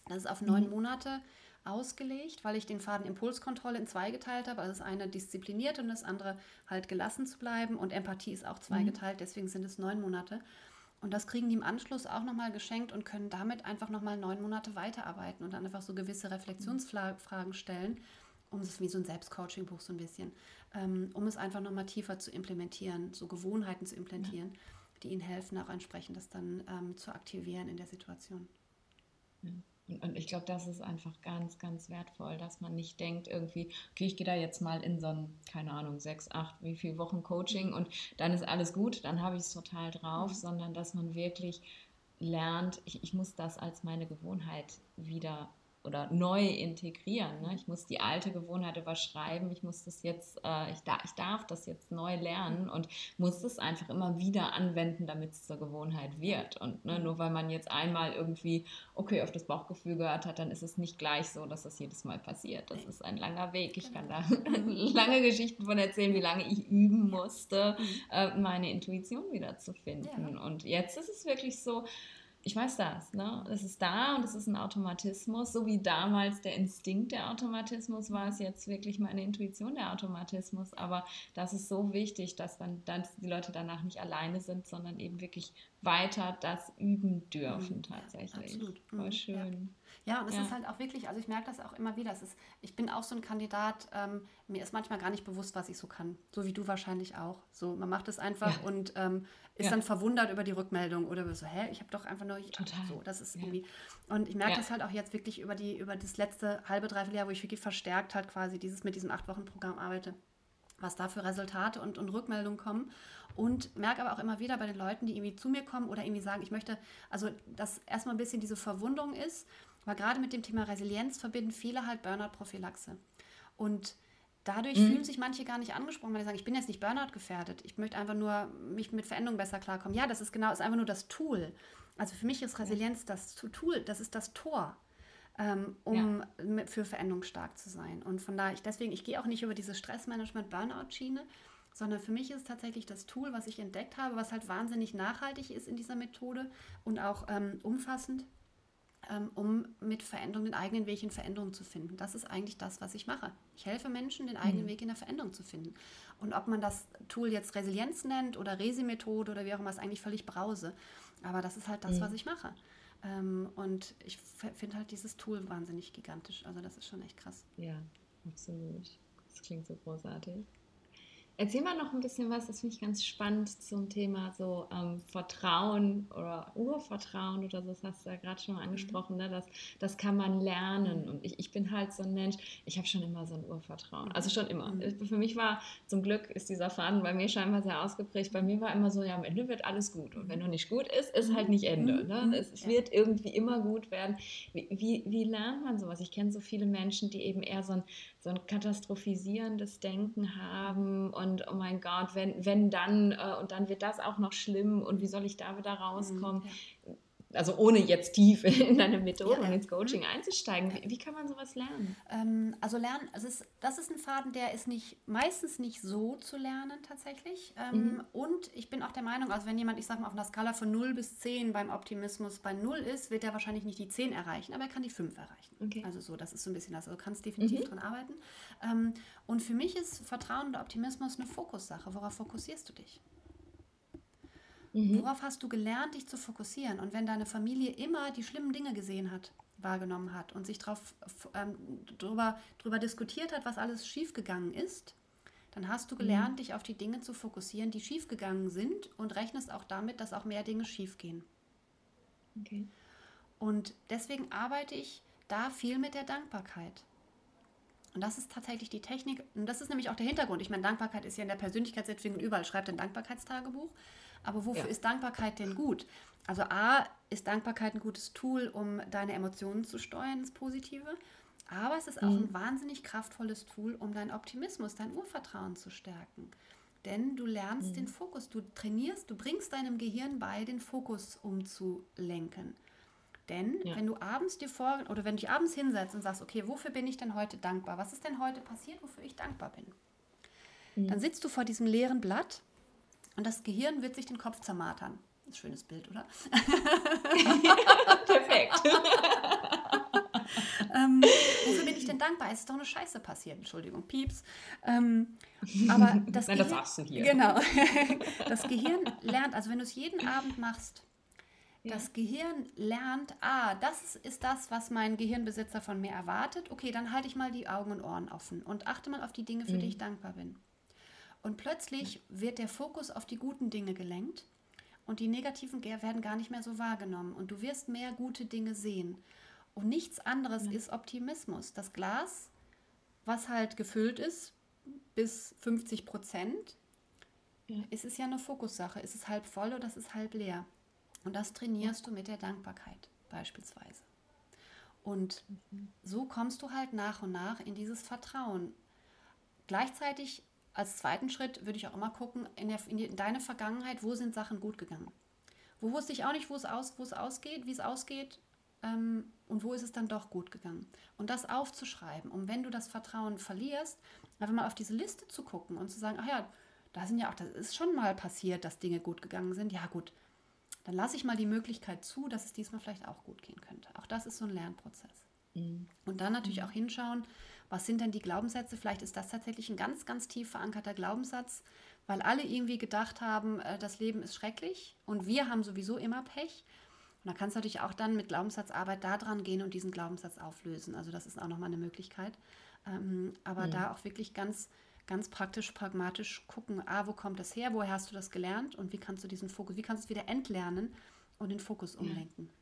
Das ist auf neun mhm. Monate ausgelegt, weil ich den Faden Impulskontrolle in zwei geteilt habe. Also das eine diszipliniert und das andere halt gelassen zu bleiben. Und Empathie ist auch zweigeteilt, mhm. deswegen sind es neun Monate. Und das kriegen die im Anschluss auch nochmal geschenkt und können damit einfach nochmal neun Monate weiterarbeiten und dann einfach so gewisse Reflexionsfragen stellen, um es wie so ein Selbstcoaching-Buch so ein bisschen, ähm, um es einfach nochmal tiefer zu implementieren, so Gewohnheiten zu implementieren, ja. Die ihnen helfen, auch entsprechend das dann ähm, zu aktivieren in der Situation. Ja. Und ich glaube, das ist einfach ganz, ganz wertvoll, dass man nicht denkt, irgendwie, okay, ich gehe da jetzt mal in so ein, keine Ahnung, sechs, acht, wie viele Wochen Coaching mhm. und dann ist alles gut, dann habe ich es total drauf, mhm. sondern dass man wirklich lernt, ich, ich muss das als meine Gewohnheit wieder oder neu integrieren. Ne? Ich muss die alte Gewohnheit überschreiben. Ich muss das jetzt, äh, ich, da, ich darf das jetzt neu lernen und muss das einfach immer wieder anwenden, damit es zur Gewohnheit wird. Und ne, nur weil man jetzt einmal irgendwie, okay, auf das Bauchgefühl gehört hat, dann ist es nicht gleich so, dass das jedes Mal passiert. Das ist ein langer Weg. Ich kann da [laughs] lange Geschichten von erzählen, wie lange ich üben musste, mhm. äh, meine Intuition wieder zu finden. Ja. Und jetzt ist es wirklich so, ich weiß das, ne? Es ist da und es ist ein Automatismus, so wie damals der Instinkt der Automatismus war es jetzt wirklich meine Intuition der Automatismus. Aber das ist so wichtig, dass dann dass die Leute danach nicht alleine sind, sondern eben wirklich weiter das üben dürfen mhm. tatsächlich. Absolut. Voll mhm. schön. Ja. Ja, und es ja. ist halt auch wirklich, also ich merke das auch immer wieder. Es ist, ich bin auch so ein Kandidat, ähm, mir ist manchmal gar nicht bewusst, was ich so kann. So wie du wahrscheinlich auch. So, man macht es einfach ja. und ähm, ist dann verwundert über die Rückmeldung oder so, hä, ich habe doch einfach nur ich, Total. so, das ist irgendwie. Und ich merke das halt auch jetzt wirklich über die, über das letzte halbe, dreiviertel Jahr, wo ich wirklich verstärkt halt quasi dieses mit diesem acht Wochen Programm arbeite was da für Resultate und, und Rückmeldungen kommen. Und merke aber auch immer wieder bei den Leuten, die irgendwie zu mir kommen oder irgendwie sagen, ich möchte, also dass erstmal ein bisschen diese Verwunderung ist, weil gerade mit dem Thema Resilienz verbinden viele halt Burnout-Prophylaxe. Und dadurch mhm. fühlen sich manche gar nicht angesprochen, weil sie sagen, ich bin jetzt nicht Burnout gefährdet, ich möchte einfach nur mich mit Veränderungen besser klarkommen. Ja, das ist genau, ist einfach nur das Tool. Also für mich ist Resilienz das Tool, das ist das Tor ähm, um ja. für Veränderung stark zu sein. Und von daher, ich, deswegen, ich gehe auch nicht über diese Stressmanagement-Burnout-Schiene, sondern für mich ist es tatsächlich das Tool, was ich entdeckt habe, was halt wahnsinnig nachhaltig ist in dieser Methode und auch ähm, umfassend, um mit Veränderung den eigenen Weg in Veränderung zu finden. Das ist eigentlich das, was ich mache. Ich helfe Menschen, den eigenen mhm. Weg in der Veränderung zu finden. Und ob man das Tool jetzt Resilienz nennt oder Resi-Methode oder wie auch immer, ist eigentlich völlig Brause. Aber das ist halt das, mhm. was ich mache. Ähm, und ich finde halt dieses Tool wahnsinnig gigantisch. Also das ist schon echt krass. Ja, absolut. Das klingt so großartig. Erzähl mal noch ein bisschen was, das finde ich ganz spannend zum Thema so ähm, Vertrauen oder Urvertrauen oder so, das hast du ja gerade schon mal mhm. angesprochen, ne? das, das kann man lernen. Und ich, ich bin halt so ein Mensch, ich habe schon immer so ein Urvertrauen. Also schon immer. Mhm. Für mich war zum Glück ist dieser Faden bei mir scheinbar sehr ausgeprägt. Bei mir war immer so, ja, am Ende wird alles gut. Und wenn noch nicht gut ist, ist halt nicht Ende. Mhm. Ne? Mhm. Es, es wird irgendwie immer gut werden. Wie, wie, wie lernt man sowas? Ich kenne so viele Menschen, die eben eher so ein so ein katastrophisierendes Denken haben und oh mein Gott, wenn, wenn dann äh, und dann wird das auch noch schlimm und wie soll ich da wieder rauskommen? Mhm, ja also ohne jetzt tief [laughs] in deine Methode ja, und ins Coaching einzusteigen, wie, wie, kann man sowas lernen? Ähm, also lernen, also ist, das ist ein Faden, der ist nicht meistens nicht so zu lernen tatsächlich. Ähm, mhm. Und ich bin auch der Meinung, also wenn jemand, ich sage mal, auf einer Skala von 0 bis 10 beim Optimismus bei 0 ist, wird er wahrscheinlich nicht die 10 erreichen, aber er kann die 5 erreichen. Okay. Also so, das ist so ein bisschen das. Also du kannst definitiv mhm. dran arbeiten. Ähm, und für mich ist Vertrauen und Optimismus eine Fokussache. Worauf fokussierst du dich? Mhm. Worauf hast du gelernt, dich zu fokussieren? Und wenn deine Familie immer die schlimmen Dinge gesehen hat, wahrgenommen hat und sich drauf, ähm, drüber, drüber diskutiert hat, was alles schiefgegangen ist, dann hast du gelernt, mhm. dich auf die Dinge zu fokussieren, die schiefgegangen sind und rechnest auch damit, dass auch mehr Dinge schiefgehen. Okay. Und deswegen arbeite ich da viel mit der Dankbarkeit. Und das ist tatsächlich die Technik, und das ist nämlich auch der Hintergrund. Ich meine, Dankbarkeit ist ja in der Persönlichkeitsentwicklung überall, schreibt ein Dankbarkeitstagebuch. Aber wofür ja. ist Dankbarkeit denn gut? Also A, ist Dankbarkeit ein gutes Tool, um deine Emotionen zu steuern, ins Positive. Aber es ist auch mhm. ein wahnsinnig kraftvolles Tool, um deinen Optimismus, dein Urvertrauen zu stärken. Denn du lernst mhm. den Fokus, du trainierst, du bringst deinem Gehirn bei, den Fokus umzulenken. Denn ja. wenn du abends dir vor oder wenn du dich abends hinsetzt und sagst, okay, wofür bin ich denn heute dankbar? Was ist denn heute passiert, wofür ich dankbar bin? Mhm. Dann sitzt du vor diesem leeren Blatt und das Gehirn wird sich den Kopf zermartern. Ein schönes Bild, oder? Perfekt. [laughs] ähm, wofür bin ich denn dankbar? Es ist doch eine Scheiße passiert. Entschuldigung, Pieps. Ähm, aber [laughs] das, Nein, Gehirn, das du hier. Genau. [laughs] das Gehirn lernt, also wenn du es jeden Abend machst, ja. das Gehirn lernt, ah, das ist das, was mein Gehirnbesitzer von mir erwartet. Okay, dann halte ich mal die Augen und Ohren offen und achte mal auf die Dinge, für mhm. die ich dankbar bin. Und plötzlich wird der Fokus auf die guten Dinge gelenkt und die negativen werden gar nicht mehr so wahrgenommen und du wirst mehr gute Dinge sehen. Und nichts anderes ja. ist Optimismus. Das Glas, was halt gefüllt ist bis 50 Prozent, ja. ist es ja eine Fokussache. Ist es halb voll oder ist es halb leer? Und das trainierst ja. du mit der Dankbarkeit beispielsweise. Und mhm. so kommst du halt nach und nach in dieses Vertrauen. Gleichzeitig als zweiten Schritt würde ich auch immer gucken, in, der, in, die, in deine Vergangenheit, wo sind Sachen gut gegangen? Wo wusste ich auch nicht, wo es, aus, wo es ausgeht, wie es ausgeht ähm, und wo ist es dann doch gut gegangen? Und das aufzuschreiben, um wenn du das Vertrauen verlierst, einfach mal auf diese Liste zu gucken und zu sagen, ach ja, da sind ja auch, das ist schon mal passiert, dass Dinge gut gegangen sind. Ja gut, dann lasse ich mal die Möglichkeit zu, dass es diesmal vielleicht auch gut gehen könnte. Auch das ist so ein Lernprozess. Mhm. Und dann natürlich mhm. auch hinschauen, was sind denn die Glaubenssätze? Vielleicht ist das tatsächlich ein ganz, ganz tief verankerter Glaubenssatz, weil alle irgendwie gedacht haben, äh, das Leben ist schrecklich und wir haben sowieso immer Pech. Und da kannst du natürlich auch dann mit Glaubenssatzarbeit da dran gehen und diesen Glaubenssatz auflösen. Also das ist auch nochmal eine Möglichkeit. Ähm, aber mhm. da auch wirklich ganz, ganz praktisch, pragmatisch gucken, ah, wo kommt das her, woher hast du das gelernt und wie kannst du diesen Fokus, wie kannst du es wieder entlernen und den Fokus umlenken. Ja.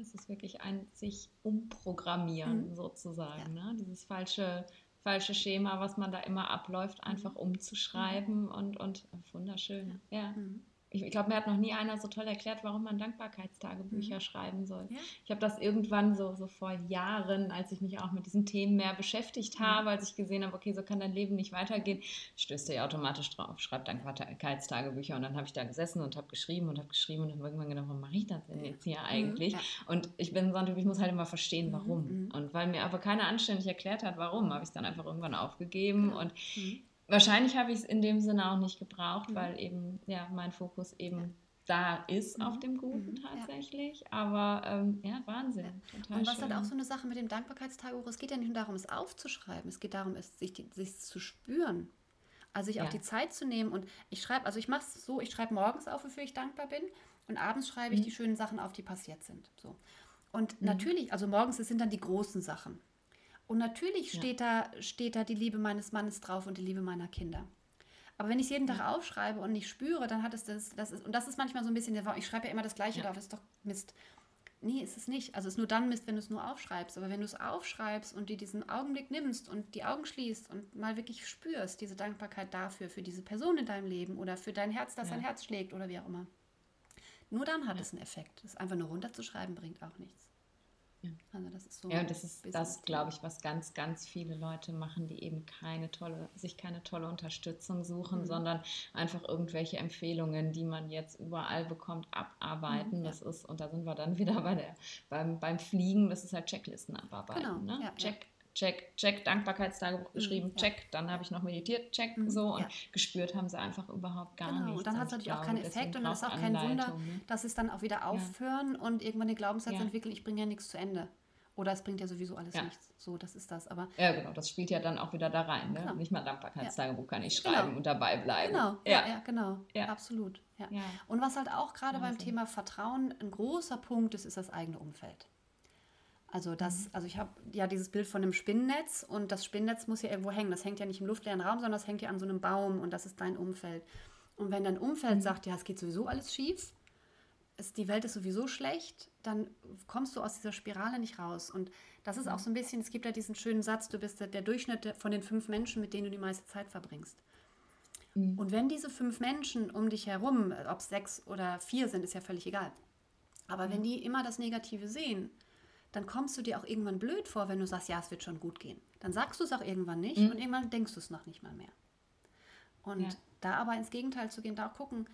Es ist wirklich ein sich umprogrammieren mhm. sozusagen. Ja. Ne? Dieses falsche, falsche Schema, was man da immer abläuft, mhm. einfach umzuschreiben mhm. und, und wunderschön. Ja. ja. Mhm ich, glaube, mir hat noch nie einer so toll erklärt, warum man Dankbarkeitstagebücher mhm. schreiben soll. Ja? Ich habe das irgendwann so, so vor Jahren, als ich mich auch mit diesen Themen mehr beschäftigt mhm. habe, als ich gesehen habe, okay, so kann dein Leben nicht weitergehen, stößt ja automatisch drauf, schreibt Dankbarkeitstagebücher. Und dann habe ich da gesessen und habe geschrieben und habe geschrieben und habe irgendwann gedacht, warum mache ich das denn jetzt hier mhm. eigentlich? Ja. Und ich bin so ein Typ, ich muss halt immer verstehen, warum. Mhm. Und weil mir aber keiner anständig erklärt hat, warum, habe ich es dann einfach irgendwann aufgegeben und mhm. Wahrscheinlich habe ich es in dem Sinne auch nicht gebraucht, mhm. weil eben ja mein Fokus eben ja. da ist mhm. auf dem Guten mhm. tatsächlich. Ja. Aber ähm, ja, Wahnsinn. Ja. Und was schön. halt auch so eine Sache mit dem Dankbarkeitstagebuch, es geht ja nicht nur darum, es aufzuschreiben, es geht darum, es sich, sich zu spüren. Also sich auch die Zeit zu nehmen und ich schreibe, also ich mache es so, ich schreibe morgens auf, wofür ich dankbar bin und abends schreibe ich mhm. die schönen Sachen auf, die passiert sind. So. Und mhm. natürlich, also morgens, das sind dann die großen Sachen. Und natürlich steht, ja. da, steht da die Liebe meines Mannes drauf und die Liebe meiner Kinder. Aber wenn ich es jeden Tag aufschreibe und nicht spüre, dann hat es das, das ist, und das ist manchmal so ein bisschen, ich schreibe ja immer das Gleiche ja. drauf, das ist doch Mist. Nee, ist es nicht. Also es ist nur dann Mist, wenn du es nur aufschreibst. Aber wenn du es aufschreibst und dir diesen Augenblick nimmst und die Augen schließt und mal wirklich spürst, diese Dankbarkeit dafür, für diese Person in deinem Leben oder für dein Herz, das ja. dein Herz schlägt oder wie auch immer. Nur dann hat ja. es einen Effekt. Das einfach nur runterzuschreiben bringt auch nichts. Ja. Also das ist so. Ja, und das ist das, glaube ich, was ganz, ganz viele Leute machen, die eben keine tolle, sich keine tolle Unterstützung suchen, mhm. sondern einfach irgendwelche Empfehlungen, die man jetzt überall bekommt, abarbeiten. Mhm, ja. Das ist, und da sind wir dann [laughs] wieder bei der, beim, beim Fliegen, das ist halt Checklisten abarbeiten. Genau. Ne? Ja, Check, check, check, Dankbarkeitstagebuch mhm, geschrieben, mhm, check, dann habe ich noch meditiert, check, mhm, so und ja. gespürt haben sie einfach überhaupt gar genau, nichts. Und dann hat es natürlich auch keinen Effekt und dann ist auch kein Wunder, ne? dass es dann auch wieder aufhören ja. und irgendwann den Glaubenssatz ja. entwickeln, ich bringe ja nichts zu Ende. Oder es bringt ja sowieso alles nichts. So, das ist das. Aber ja, genau, das spielt ja dann auch wieder da rein. Ne? Genau. Nicht mal Dankbarkeitstagebuch kann ich schreiben genau. und dabei bleiben. Genau, ja, ja, genau. Absolut. Ja. ja. Und was halt auch gerade beim Thema Vertrauen ein großer Punkt ist, ist das eigene Umfeld. Also das, mhm. also ich habe ja dieses Bild von einem Spinnennetz und das Spinnennetz muss ja irgendwo hängen. Das hängt ja nicht im luftleeren Raum, sondern das hängt ja an so einem Baum und das ist dein Umfeld. Und wenn dein Umfeld mhm. sagt, ja, es geht sowieso alles schief, ist, die Welt ist sowieso schlecht, dann kommst du aus dieser Spirale nicht raus. Und das ist auch so ein bisschen, es gibt ja diesen schönen Satz, du bist der Durchschnitt von den fünf Menschen, mit denen du die meiste Zeit verbringst. Mhm. Und wenn diese fünf Menschen um dich herum, ob es sechs oder vier sind, ist ja völlig egal. Aber mhm. wenn die immer das Negative sehen, dann kommst du dir auch irgendwann blöd vor, wenn du sagst, ja, es wird schon gut gehen. Dann sagst du es auch irgendwann nicht mhm. und irgendwann denkst du es noch nicht mal mehr. Und ja. da aber ins Gegenteil zu gehen, da auch gucken,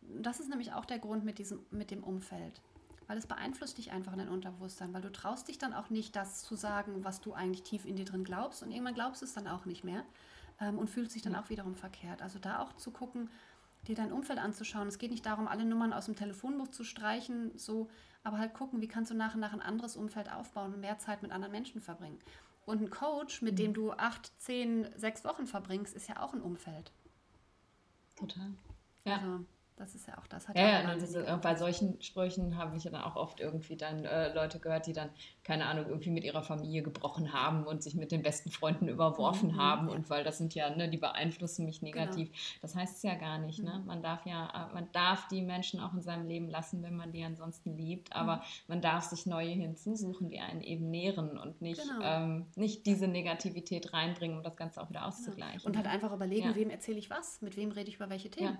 das ist nämlich auch der Grund mit, diesem, mit dem Umfeld. Weil es beeinflusst dich einfach in dein Unterbewusstsein, weil du traust dich dann auch nicht, das zu sagen, was du eigentlich tief in dir drin glaubst. Und irgendwann glaubst du es dann auch nicht mehr ähm, und fühlst dich dann auch wiederum verkehrt. Also da auch zu gucken, dir dein Umfeld anzuschauen. Es geht nicht darum, alle Nummern aus dem Telefonbuch zu streichen, so, aber halt gucken, wie kannst du nach und nach ein anderes Umfeld aufbauen und mehr Zeit mit anderen Menschen verbringen. Und ein Coach, mit mhm. dem du acht, zehn, sechs Wochen verbringst, ist ja auch ein Umfeld. Total. Ja. Also, das ist ja auch das. Hat ja, ja, ja diese, bei solchen Sprüchen habe ich ja dann auch oft irgendwie dann äh, Leute gehört, die dann, keine Ahnung, irgendwie mit ihrer Familie gebrochen haben und sich mit den besten Freunden überworfen mhm, haben. Ja. Und weil das sind ja, ne, die beeinflussen mich genau. negativ. Genau. Das heißt es ja gar nicht. Ne? Mhm. Ne? Man darf ja, äh, man darf die Menschen auch in seinem Leben lassen, wenn man die ansonsten liebt. Aber mhm. man darf sich neue hinzusuchen, die einen eben nähren und nicht, genau. ähm, nicht diese Negativität reinbringen, um das Ganze auch wieder auszugleichen. Und halt einfach überlegen, wem erzähle ich was, mit wem rede ich über welche Themen.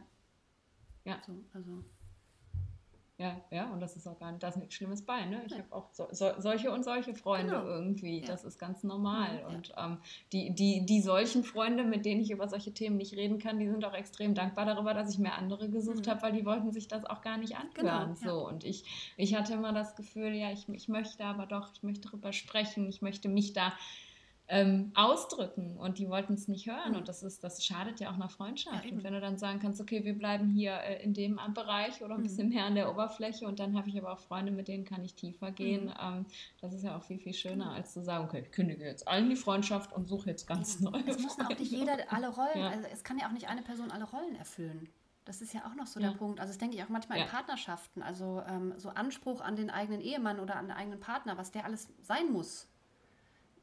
Ja. So, also. Ja, ja, und das ist auch gar nicht, da ist nichts Schlimmes bei. Ne? Ich ja. habe auch so, so, solche und solche Freunde genau. irgendwie. Ja. Das ist ganz normal. Ja. Und ähm, die, die, die solchen Freunde, mit denen ich über solche Themen nicht reden kann, die sind auch extrem dankbar darüber, dass ich mir andere gesucht mhm. habe, weil die wollten sich das auch gar nicht anhören. Genau, so. Und ich, ich hatte immer das Gefühl, ja, ich, ich möchte aber doch, ich möchte darüber sprechen, ich möchte mich da ähm, ausdrücken und die wollten es nicht hören. Mhm. Und das ist, das schadet ja auch einer Freundschaft. Ja, und wenn du dann sagen kannst, okay, wir bleiben hier äh, in dem Bereich oder ein mhm. bisschen mehr an der Oberfläche und dann habe ich aber auch Freunde, mit denen kann ich tiefer gehen. Mhm. Ähm, das ist ja auch viel, viel schöner, als zu sagen, okay, ich kündige jetzt allen die Freundschaft und suche jetzt ganz ja. neue. Es muss auch nicht jeder alle Rollen, ja. also es kann ja auch nicht eine Person alle Rollen erfüllen. Das ist ja auch noch so ja. der Punkt. Also das denke ich auch manchmal ja. in Partnerschaften. Also ähm, so Anspruch an den eigenen Ehemann oder an den eigenen Partner, was der alles sein muss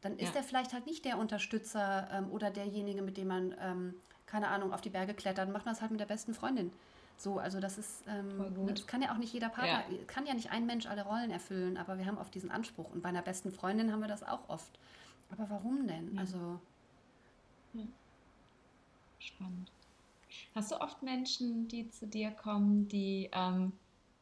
dann ist ja. er vielleicht halt nicht der Unterstützer ähm, oder derjenige, mit dem man, ähm, keine Ahnung, auf die Berge klettert. Macht man es halt mit der besten Freundin. So, also das ist, ähm, das kann ja auch nicht jeder Partner, ja. kann ja nicht ein Mensch alle Rollen erfüllen, aber wir haben oft diesen Anspruch. Und bei einer besten Freundin haben wir das auch oft. Aber warum denn? Ja. Also. Ja. Spannend. Hast du oft Menschen, die zu dir kommen, die ähm,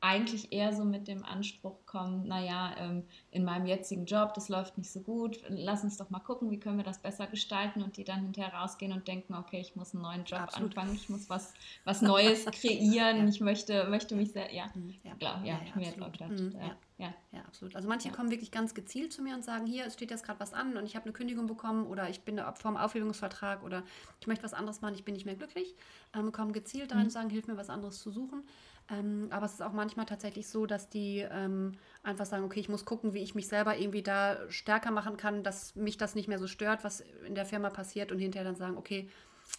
eigentlich eher so mit dem Anspruch kommen, naja, ähm, in meinem jetzigen Job, das läuft nicht so gut, lass uns doch mal gucken, wie können wir das besser gestalten und die dann hinterher rausgehen und denken, okay, ich muss einen neuen Job Absolut. anfangen, ich muss was, was Neues [laughs] kreieren, ja. ich möchte, möchte mich sehr, ja, mhm. ja, klar, ja, ja, mir auch gedacht, mhm. ja. Ja. ja, absolut. Also manche kommen wirklich ganz gezielt zu mir und sagen, hier, es steht jetzt gerade was an und ich habe eine Kündigung bekommen oder ich bin vom Aufhebungsvertrag oder ich möchte was anderes machen, ich bin nicht mehr glücklich. Ähm, kommen gezielt rein mhm. und sagen, hilf mir was anderes zu suchen. Ähm, aber es ist auch manchmal tatsächlich so, dass die ähm, einfach sagen, okay, ich muss gucken, wie ich mich selber irgendwie da stärker machen kann, dass mich das nicht mehr so stört, was in der Firma passiert und hinterher dann sagen, okay,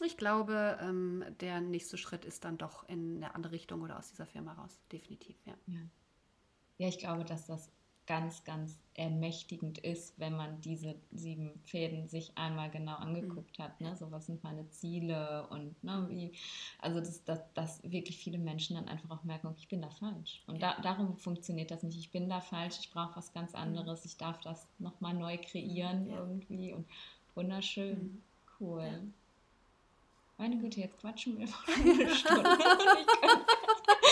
ich glaube, ähm, der nächste Schritt ist dann doch in eine andere Richtung oder aus dieser Firma raus. Definitiv, ja. Ja, ja ich glaube, dass das ganz, ganz ermächtigend ist, wenn man diese sieben Fäden sich einmal genau angeguckt hat. Ne? So, was sind meine Ziele und ne, wie, also dass, dass, dass wirklich viele Menschen dann einfach auch merken, ich bin da falsch. Und da, darum funktioniert das nicht. Ich bin da falsch, ich brauche was ganz anderes, ich darf das nochmal neu kreieren ja. irgendwie und wunderschön. Mhm. Cool. Ja. Meine Güte, jetzt quatschen wir vor [laughs] [laughs] eine Stunde.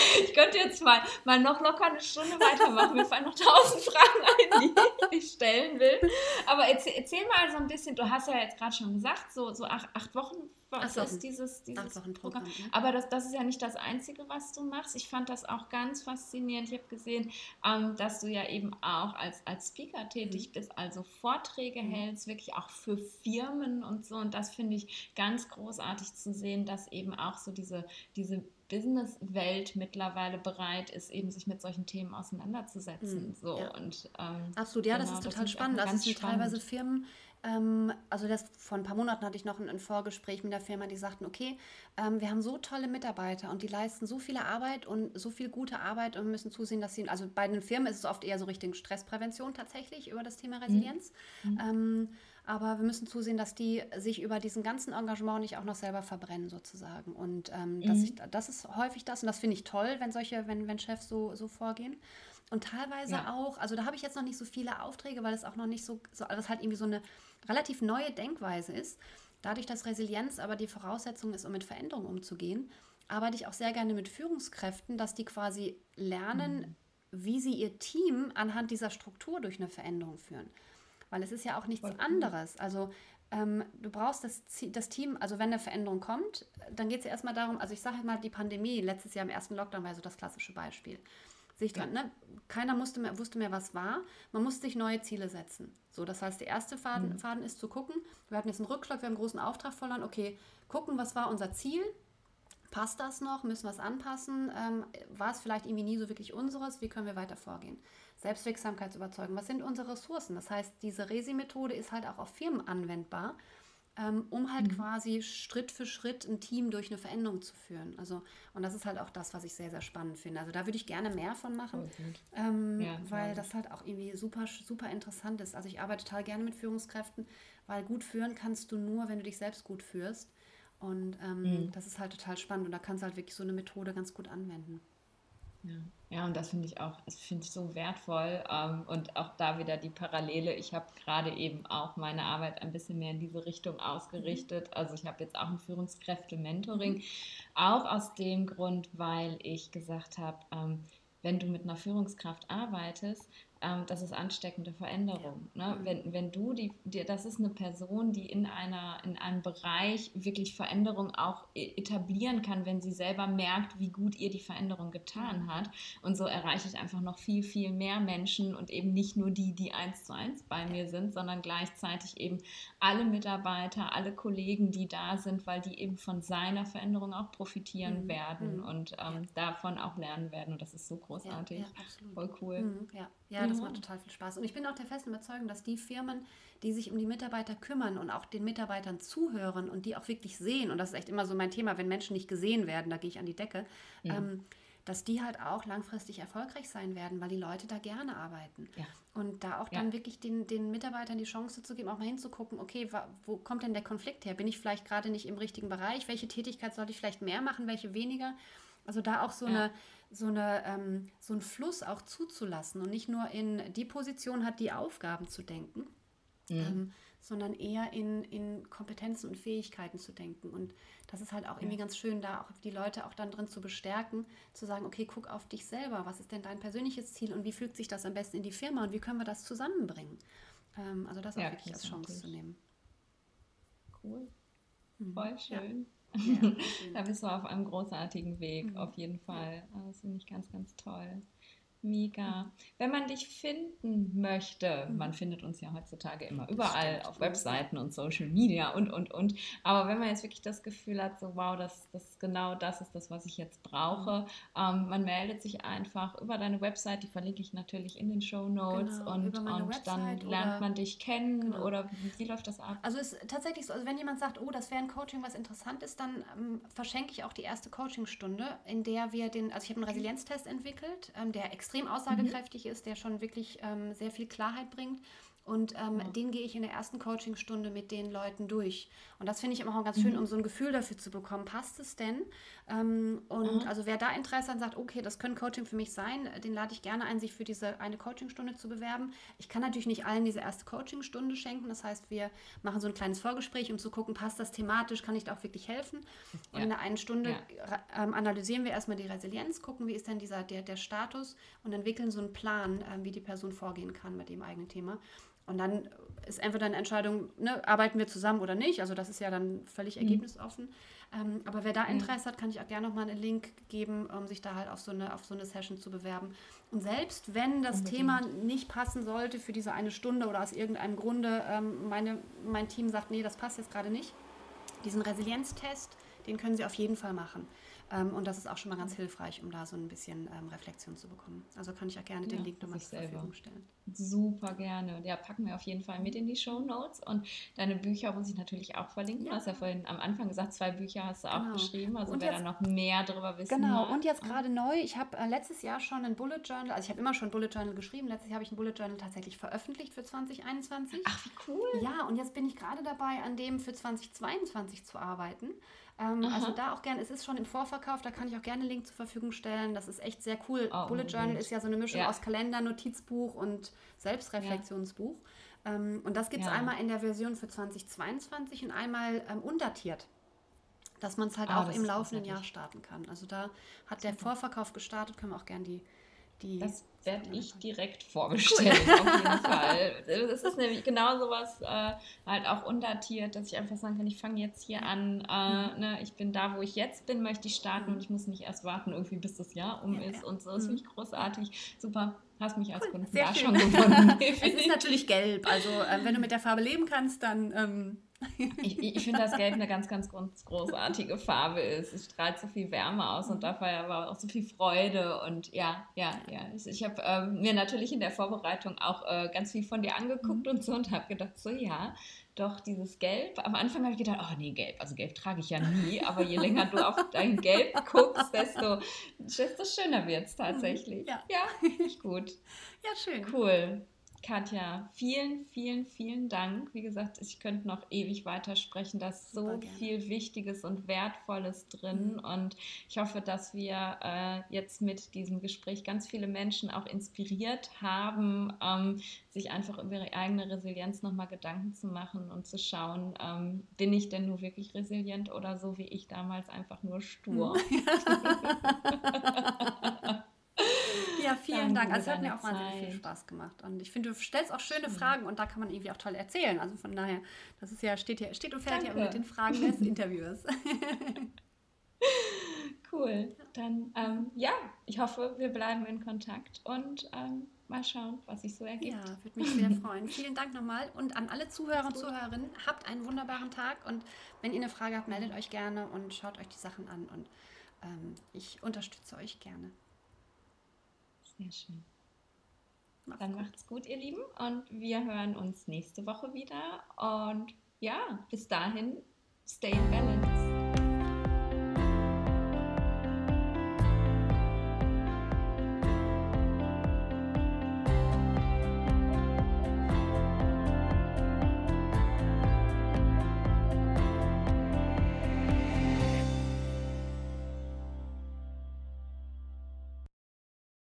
[laughs] ich könnte jetzt mal, mal noch locker eine Stunde weitermachen. Mir fallen noch tausend Fragen ein, die ich stellen will. Aber erzähl, erzähl, mal so ein bisschen, du hast ja jetzt gerade schon gesagt, so, so acht, acht Wochen was so, ist dieses, dieses Programm. Ne? Aber das, das ist ja nicht das Einzige, was du machst. Ich fand das auch ganz faszinierend. Ich habe gesehen, ähm, dass du ja eben auch als, als Speaker tätig mhm. bist, also Vorträge mhm. hältst, wirklich auch für Firmen und so. Und das finde ich ganz großartig zu sehen, dass eben auch so diese, diese Businesswelt mittlerweile bereit ist, eben sich mit solchen Themen auseinanderzusetzen. Mhm, so, ja. und, ähm, Absolut, ja, genau, das ist total das spannend. Also es sind spannend. teilweise Firmen, ähm, also das vor ein paar Monaten hatte ich noch ein, ein Vorgespräch mit der Firma, die sagten, okay, ähm, wir haben so tolle Mitarbeiter und die leisten so viele Arbeit und so viel gute Arbeit und müssen zusehen, dass sie, also bei den Firmen ist es oft eher so Richtung Stressprävention tatsächlich über das Thema Resilienz. Mhm. Aber wir müssen zusehen, dass die sich über diesen ganzen Engagement nicht auch noch selber verbrennen, sozusagen. Und ähm, mhm. dass ich, das ist häufig das, und das finde ich toll, wenn solche, wenn, wenn Chefs so, so vorgehen. Und teilweise ja. auch, also da habe ich jetzt noch nicht so viele Aufträge, weil es auch noch nicht so, so das halt irgendwie so eine relativ neue Denkweise ist. Dadurch, dass Resilienz aber die Voraussetzung ist, um mit Veränderungen umzugehen, arbeite ich auch sehr gerne mit Führungskräften, dass die quasi lernen, mhm. wie sie ihr Team anhand dieser Struktur durch eine Veränderung führen. Weil es ist ja auch nichts Voll anderes. Also ähm, du brauchst das, das Team, also wenn eine Veränderung kommt, dann geht es ja erstmal darum, also ich sage mal, die Pandemie letztes Jahr im ersten Lockdown war so das klassische Beispiel sich dran, ne? keiner musste mehr, wusste mehr, was war. Man musste sich neue Ziele setzen. So, das heißt, der erste Faden, mhm. Faden ist zu gucken. Wir hatten jetzt einen Rückschlag, wir haben einen großen Auftrag verloren. Okay, gucken, was war unser Ziel? Passt das noch? Müssen wir es anpassen? Ähm, war es vielleicht irgendwie nie so wirklich unseres? Wie können wir weiter vorgehen? Selbstwirksamkeitsüberzeugung. Was sind unsere Ressourcen? Das heißt, diese Resi-Methode ist halt auch auf Firmen anwendbar ähm, um halt mhm. quasi Schritt für Schritt ein Team durch eine Veränderung zu führen. Also, und das ist halt auch das, was ich sehr, sehr spannend finde. Also da würde ich gerne mehr von machen, ähm, ja, weil das halt auch irgendwie super, super interessant ist. Also ich arbeite total gerne mit Führungskräften, weil gut führen kannst du nur, wenn du dich selbst gut führst. Und ähm, mhm. das ist halt total spannend und da kannst du halt wirklich so eine Methode ganz gut anwenden. Ja. ja, und das finde ich auch, das finde ich so wertvoll. Ähm, und auch da wieder die Parallele. Ich habe gerade eben auch meine Arbeit ein bisschen mehr in diese Richtung ausgerichtet. Mhm. Also ich habe jetzt auch ein Führungskräfte-Mentoring. Mhm. Auch aus dem Grund, weil ich gesagt habe, ähm, wenn du mit einer Führungskraft arbeitest, ähm, das ist ansteckende Veränderung. Ne? Mhm. Wenn, wenn du die, die, das ist eine Person, die in einer, in einem Bereich wirklich Veränderung auch e, etablieren kann, wenn sie selber merkt, wie gut ihr die Veränderung getan hat. Und so erreiche ich einfach noch viel, viel mehr Menschen und eben nicht nur die, die eins zu eins bei mir sind, sondern gleichzeitig eben alle Mitarbeiter, alle Kollegen, die da sind, weil die eben von seiner Veränderung auch profitieren mhm. werden mhm. und ähm, davon auch lernen werden. Und das ist so großartig. Ja, ja, Voll cool. Mhm, ja. Ja, das macht total viel Spaß. Und ich bin auch der festen Überzeugung, dass die Firmen, die sich um die Mitarbeiter kümmern und auch den Mitarbeitern zuhören und die auch wirklich sehen, und das ist echt immer so mein Thema, wenn Menschen nicht gesehen werden, da gehe ich an die Decke, ja. ähm, dass die halt auch langfristig erfolgreich sein werden, weil die Leute da gerne arbeiten. Ja. Und da auch dann ja. wirklich den, den Mitarbeitern die Chance zu geben, auch mal hinzugucken, okay, wo kommt denn der Konflikt her? Bin ich vielleicht gerade nicht im richtigen Bereich? Welche Tätigkeit sollte ich vielleicht mehr machen, welche weniger? Also da auch so eine so, eine, ähm, so einen Fluss auch zuzulassen und nicht nur in die Position hat, die Aufgaben zu denken, mhm. ähm, sondern eher in, in Kompetenzen und Fähigkeiten zu denken. Und das ist halt auch irgendwie ganz schön, da auch die Leute auch dann drin zu bestärken, zu sagen, okay, guck auf dich selber, was ist denn dein persönliches Ziel und wie fügt sich das am besten in die Firma und wie können wir das zusammenbringen? Ähm, also das auch ja, wirklich als Chance zu nehmen. Cool. Mhm. Voll schön. Ja. Ja, [laughs] da bist du auf einem großartigen Weg, mhm. auf jeden Fall. Das finde ich ganz, ganz toll. Mega. Wenn man dich finden möchte, mhm. man findet uns ja heutzutage immer überall auf Webseiten und Social Media und, und, und. Aber wenn man jetzt wirklich das Gefühl hat, so wow, das, das genau das ist das, was ich jetzt brauche, mhm. ähm, man meldet sich einfach über deine Website, die verlinke ich natürlich in den Show Notes genau, und, und dann lernt man dich kennen genau. oder wie läuft das ab? Also es ist tatsächlich so, also wenn jemand sagt, oh, das wäre ein Coaching, was interessant ist, dann ähm, verschenke ich auch die erste Coachingstunde, in der wir den, also ich habe einen Resilienztest entwickelt, ähm, der extrem extrem aussagekräftig mhm. ist, der schon wirklich ähm, sehr viel Klarheit bringt. Und ähm, ja. den gehe ich in der ersten Coachingstunde mit den Leuten durch. Und das finde ich immer auch ganz schön, mhm. um so ein Gefühl dafür zu bekommen, passt es denn? Ähm, und mhm. also wer da Interesse hat, sagt, okay, das könnte Coaching für mich sein, den lade ich gerne ein, sich für diese eine Coachingstunde zu bewerben. Ich kann natürlich nicht allen diese erste Coachingstunde schenken. Das heißt, wir machen so ein kleines Vorgespräch, um zu gucken, passt das thematisch, kann ich da auch wirklich helfen? Und ja. in der einen Stunde ja. ähm, analysieren wir erstmal die Resilienz, gucken, wie ist denn dieser, der, der Status und entwickeln so einen Plan, ähm, wie die Person vorgehen kann mit dem eigenen Thema. Und dann ist entweder eine Entscheidung, ne, arbeiten wir zusammen oder nicht. Also das ist ja dann völlig mhm. ergebnisoffen. Ähm, aber wer da Interesse hat, kann ich auch gerne nochmal einen Link geben, um sich da halt auf so eine, auf so eine Session zu bewerben. Und selbst wenn das Unbedingt. Thema nicht passen sollte für diese eine Stunde oder aus irgendeinem Grunde ähm, meine, mein Team sagt, nee, das passt jetzt gerade nicht, diesen Resilienztest, den können Sie auf jeden Fall machen. Ähm, und das ist auch schon mal ganz hilfreich, um da so ein bisschen ähm, Reflexion zu bekommen. Also kann ich auch gerne den Ja, Link nochmal zur selber. Verfügung stellen. Super gerne. Und ja, packen wir auf jeden Fall mit in die Show Notes. Und deine Bücher muss ich natürlich auch verlinken. Du Ja. hast ja vorhin am Anfang gesagt, zwei Bücher hast du auch Genau. geschrieben. Also Und wer jetzt- da noch mehr darüber wissen Genau, mag. und jetzt gerade neu, ich habe äh, letztes Jahr schon ein Bullet Journal, also ich habe immer schon Bullet Journal geschrieben, letztes Jahr habe ich ein Bullet Journal tatsächlich veröffentlicht für 2021. Ach, wie cool. Ja, und jetzt bin ich gerade dabei, an dem für 2022 zu arbeiten. Ähm, also da auch gerne, es ist schon im Vorverkauf, da kann ich auch gerne einen Link zur Verfügung stellen. Das ist echt sehr cool. Oh, Bullet Journal ist ja so eine Mischung Ja. aus Kalender, Notizbuch und Selbstreflexionsbuch. Ähm, und das gibt es Ja. einmal in der Version für 2022 und einmal ähm, undatiert. Dass man es halt Ah, auch im laufenden Jahr starten kann. Also da hat der Vorverkauf gestartet, können wir auch gerne die, die Das werde ich direkt vorbestellen, auf jeden Fall. [laughs] Das ist nämlich genau sowas, äh, halt auch undatiert, dass ich einfach sagen kann, ich fange jetzt hier an, äh, ne, ich bin da, wo ich jetzt bin, möchte ich starten Mhm. und ich muss nicht erst warten, irgendwie bis das Jahr um Ja, ist ja. und so. Das Mhm. finde ich großartig. Super, hast mich als Kunden Sehr da schön. schon gewonnen. [laughs] Es ist natürlich gelb, also ähm, wenn du mit der Farbe leben kannst, dann ähm, Ich, ich finde, dass Gelb eine ganz, ganz groß- großartige Farbe ist. Es strahlt so viel Wärme aus Mhm. und dabei aber auch so viel Freude. Und ja, ja, ja. Ich, ich habe ähm, mir natürlich in der Vorbereitung auch äh, ganz viel von dir angeguckt Mhm. und so und habe gedacht, so ja, doch dieses Gelb. Am Anfang habe ich gedacht, oh nee, Gelb, also Gelb trage ich ja nie. Aber je länger du auf dein Gelb guckst, desto, desto schöner wird es tatsächlich. Ja. ja ich gut. ja schön. Cool. Katja, vielen, vielen, vielen Dank. Wie gesagt, ich könnte noch ewig weitersprechen. Da ist so viel Wichtiges und Wertvolles drin. Mhm. Und ich hoffe, dass wir äh, jetzt mit diesem Gespräch ganz viele Menschen auch inspiriert haben, ähm, sich einfach über ihre eigene Resilienz nochmal Gedanken zu machen und zu schauen, ähm, bin ich denn nur wirklich resilient oder so wie ich damals einfach nur stur? [laughs] [laughs] Ja, vielen Dank. Also es hat mir auch wahnsinnig viel. Spaß gemacht. Und ich finde, du stellst auch schöne Schön. Fragen und da kann man irgendwie auch toll erzählen. Also von daher, das ist ja, steht ja, steht und fällt ja mit den Fragen des [laughs] Interviewers. Cool. Dann, ähm, ja, ich hoffe, wir bleiben in Kontakt und ähm, mal schauen, was sich so ergibt. Ja, würde mich sehr freuen. Vielen Dank nochmal. Und an alle Zuhörer und. Zuhörerinnen, habt einen wunderbaren Tag. Und wenn ihr eine Frage habt, meldet euch gerne und schaut euch die Sachen an. Und ähm, ich unterstütze euch gerne. Sehr schön. Macht's Dann gut. macht's gut, ihr Lieben. Und wir hören uns nächste Woche wieder. Und ja, bis dahin, stay in balance.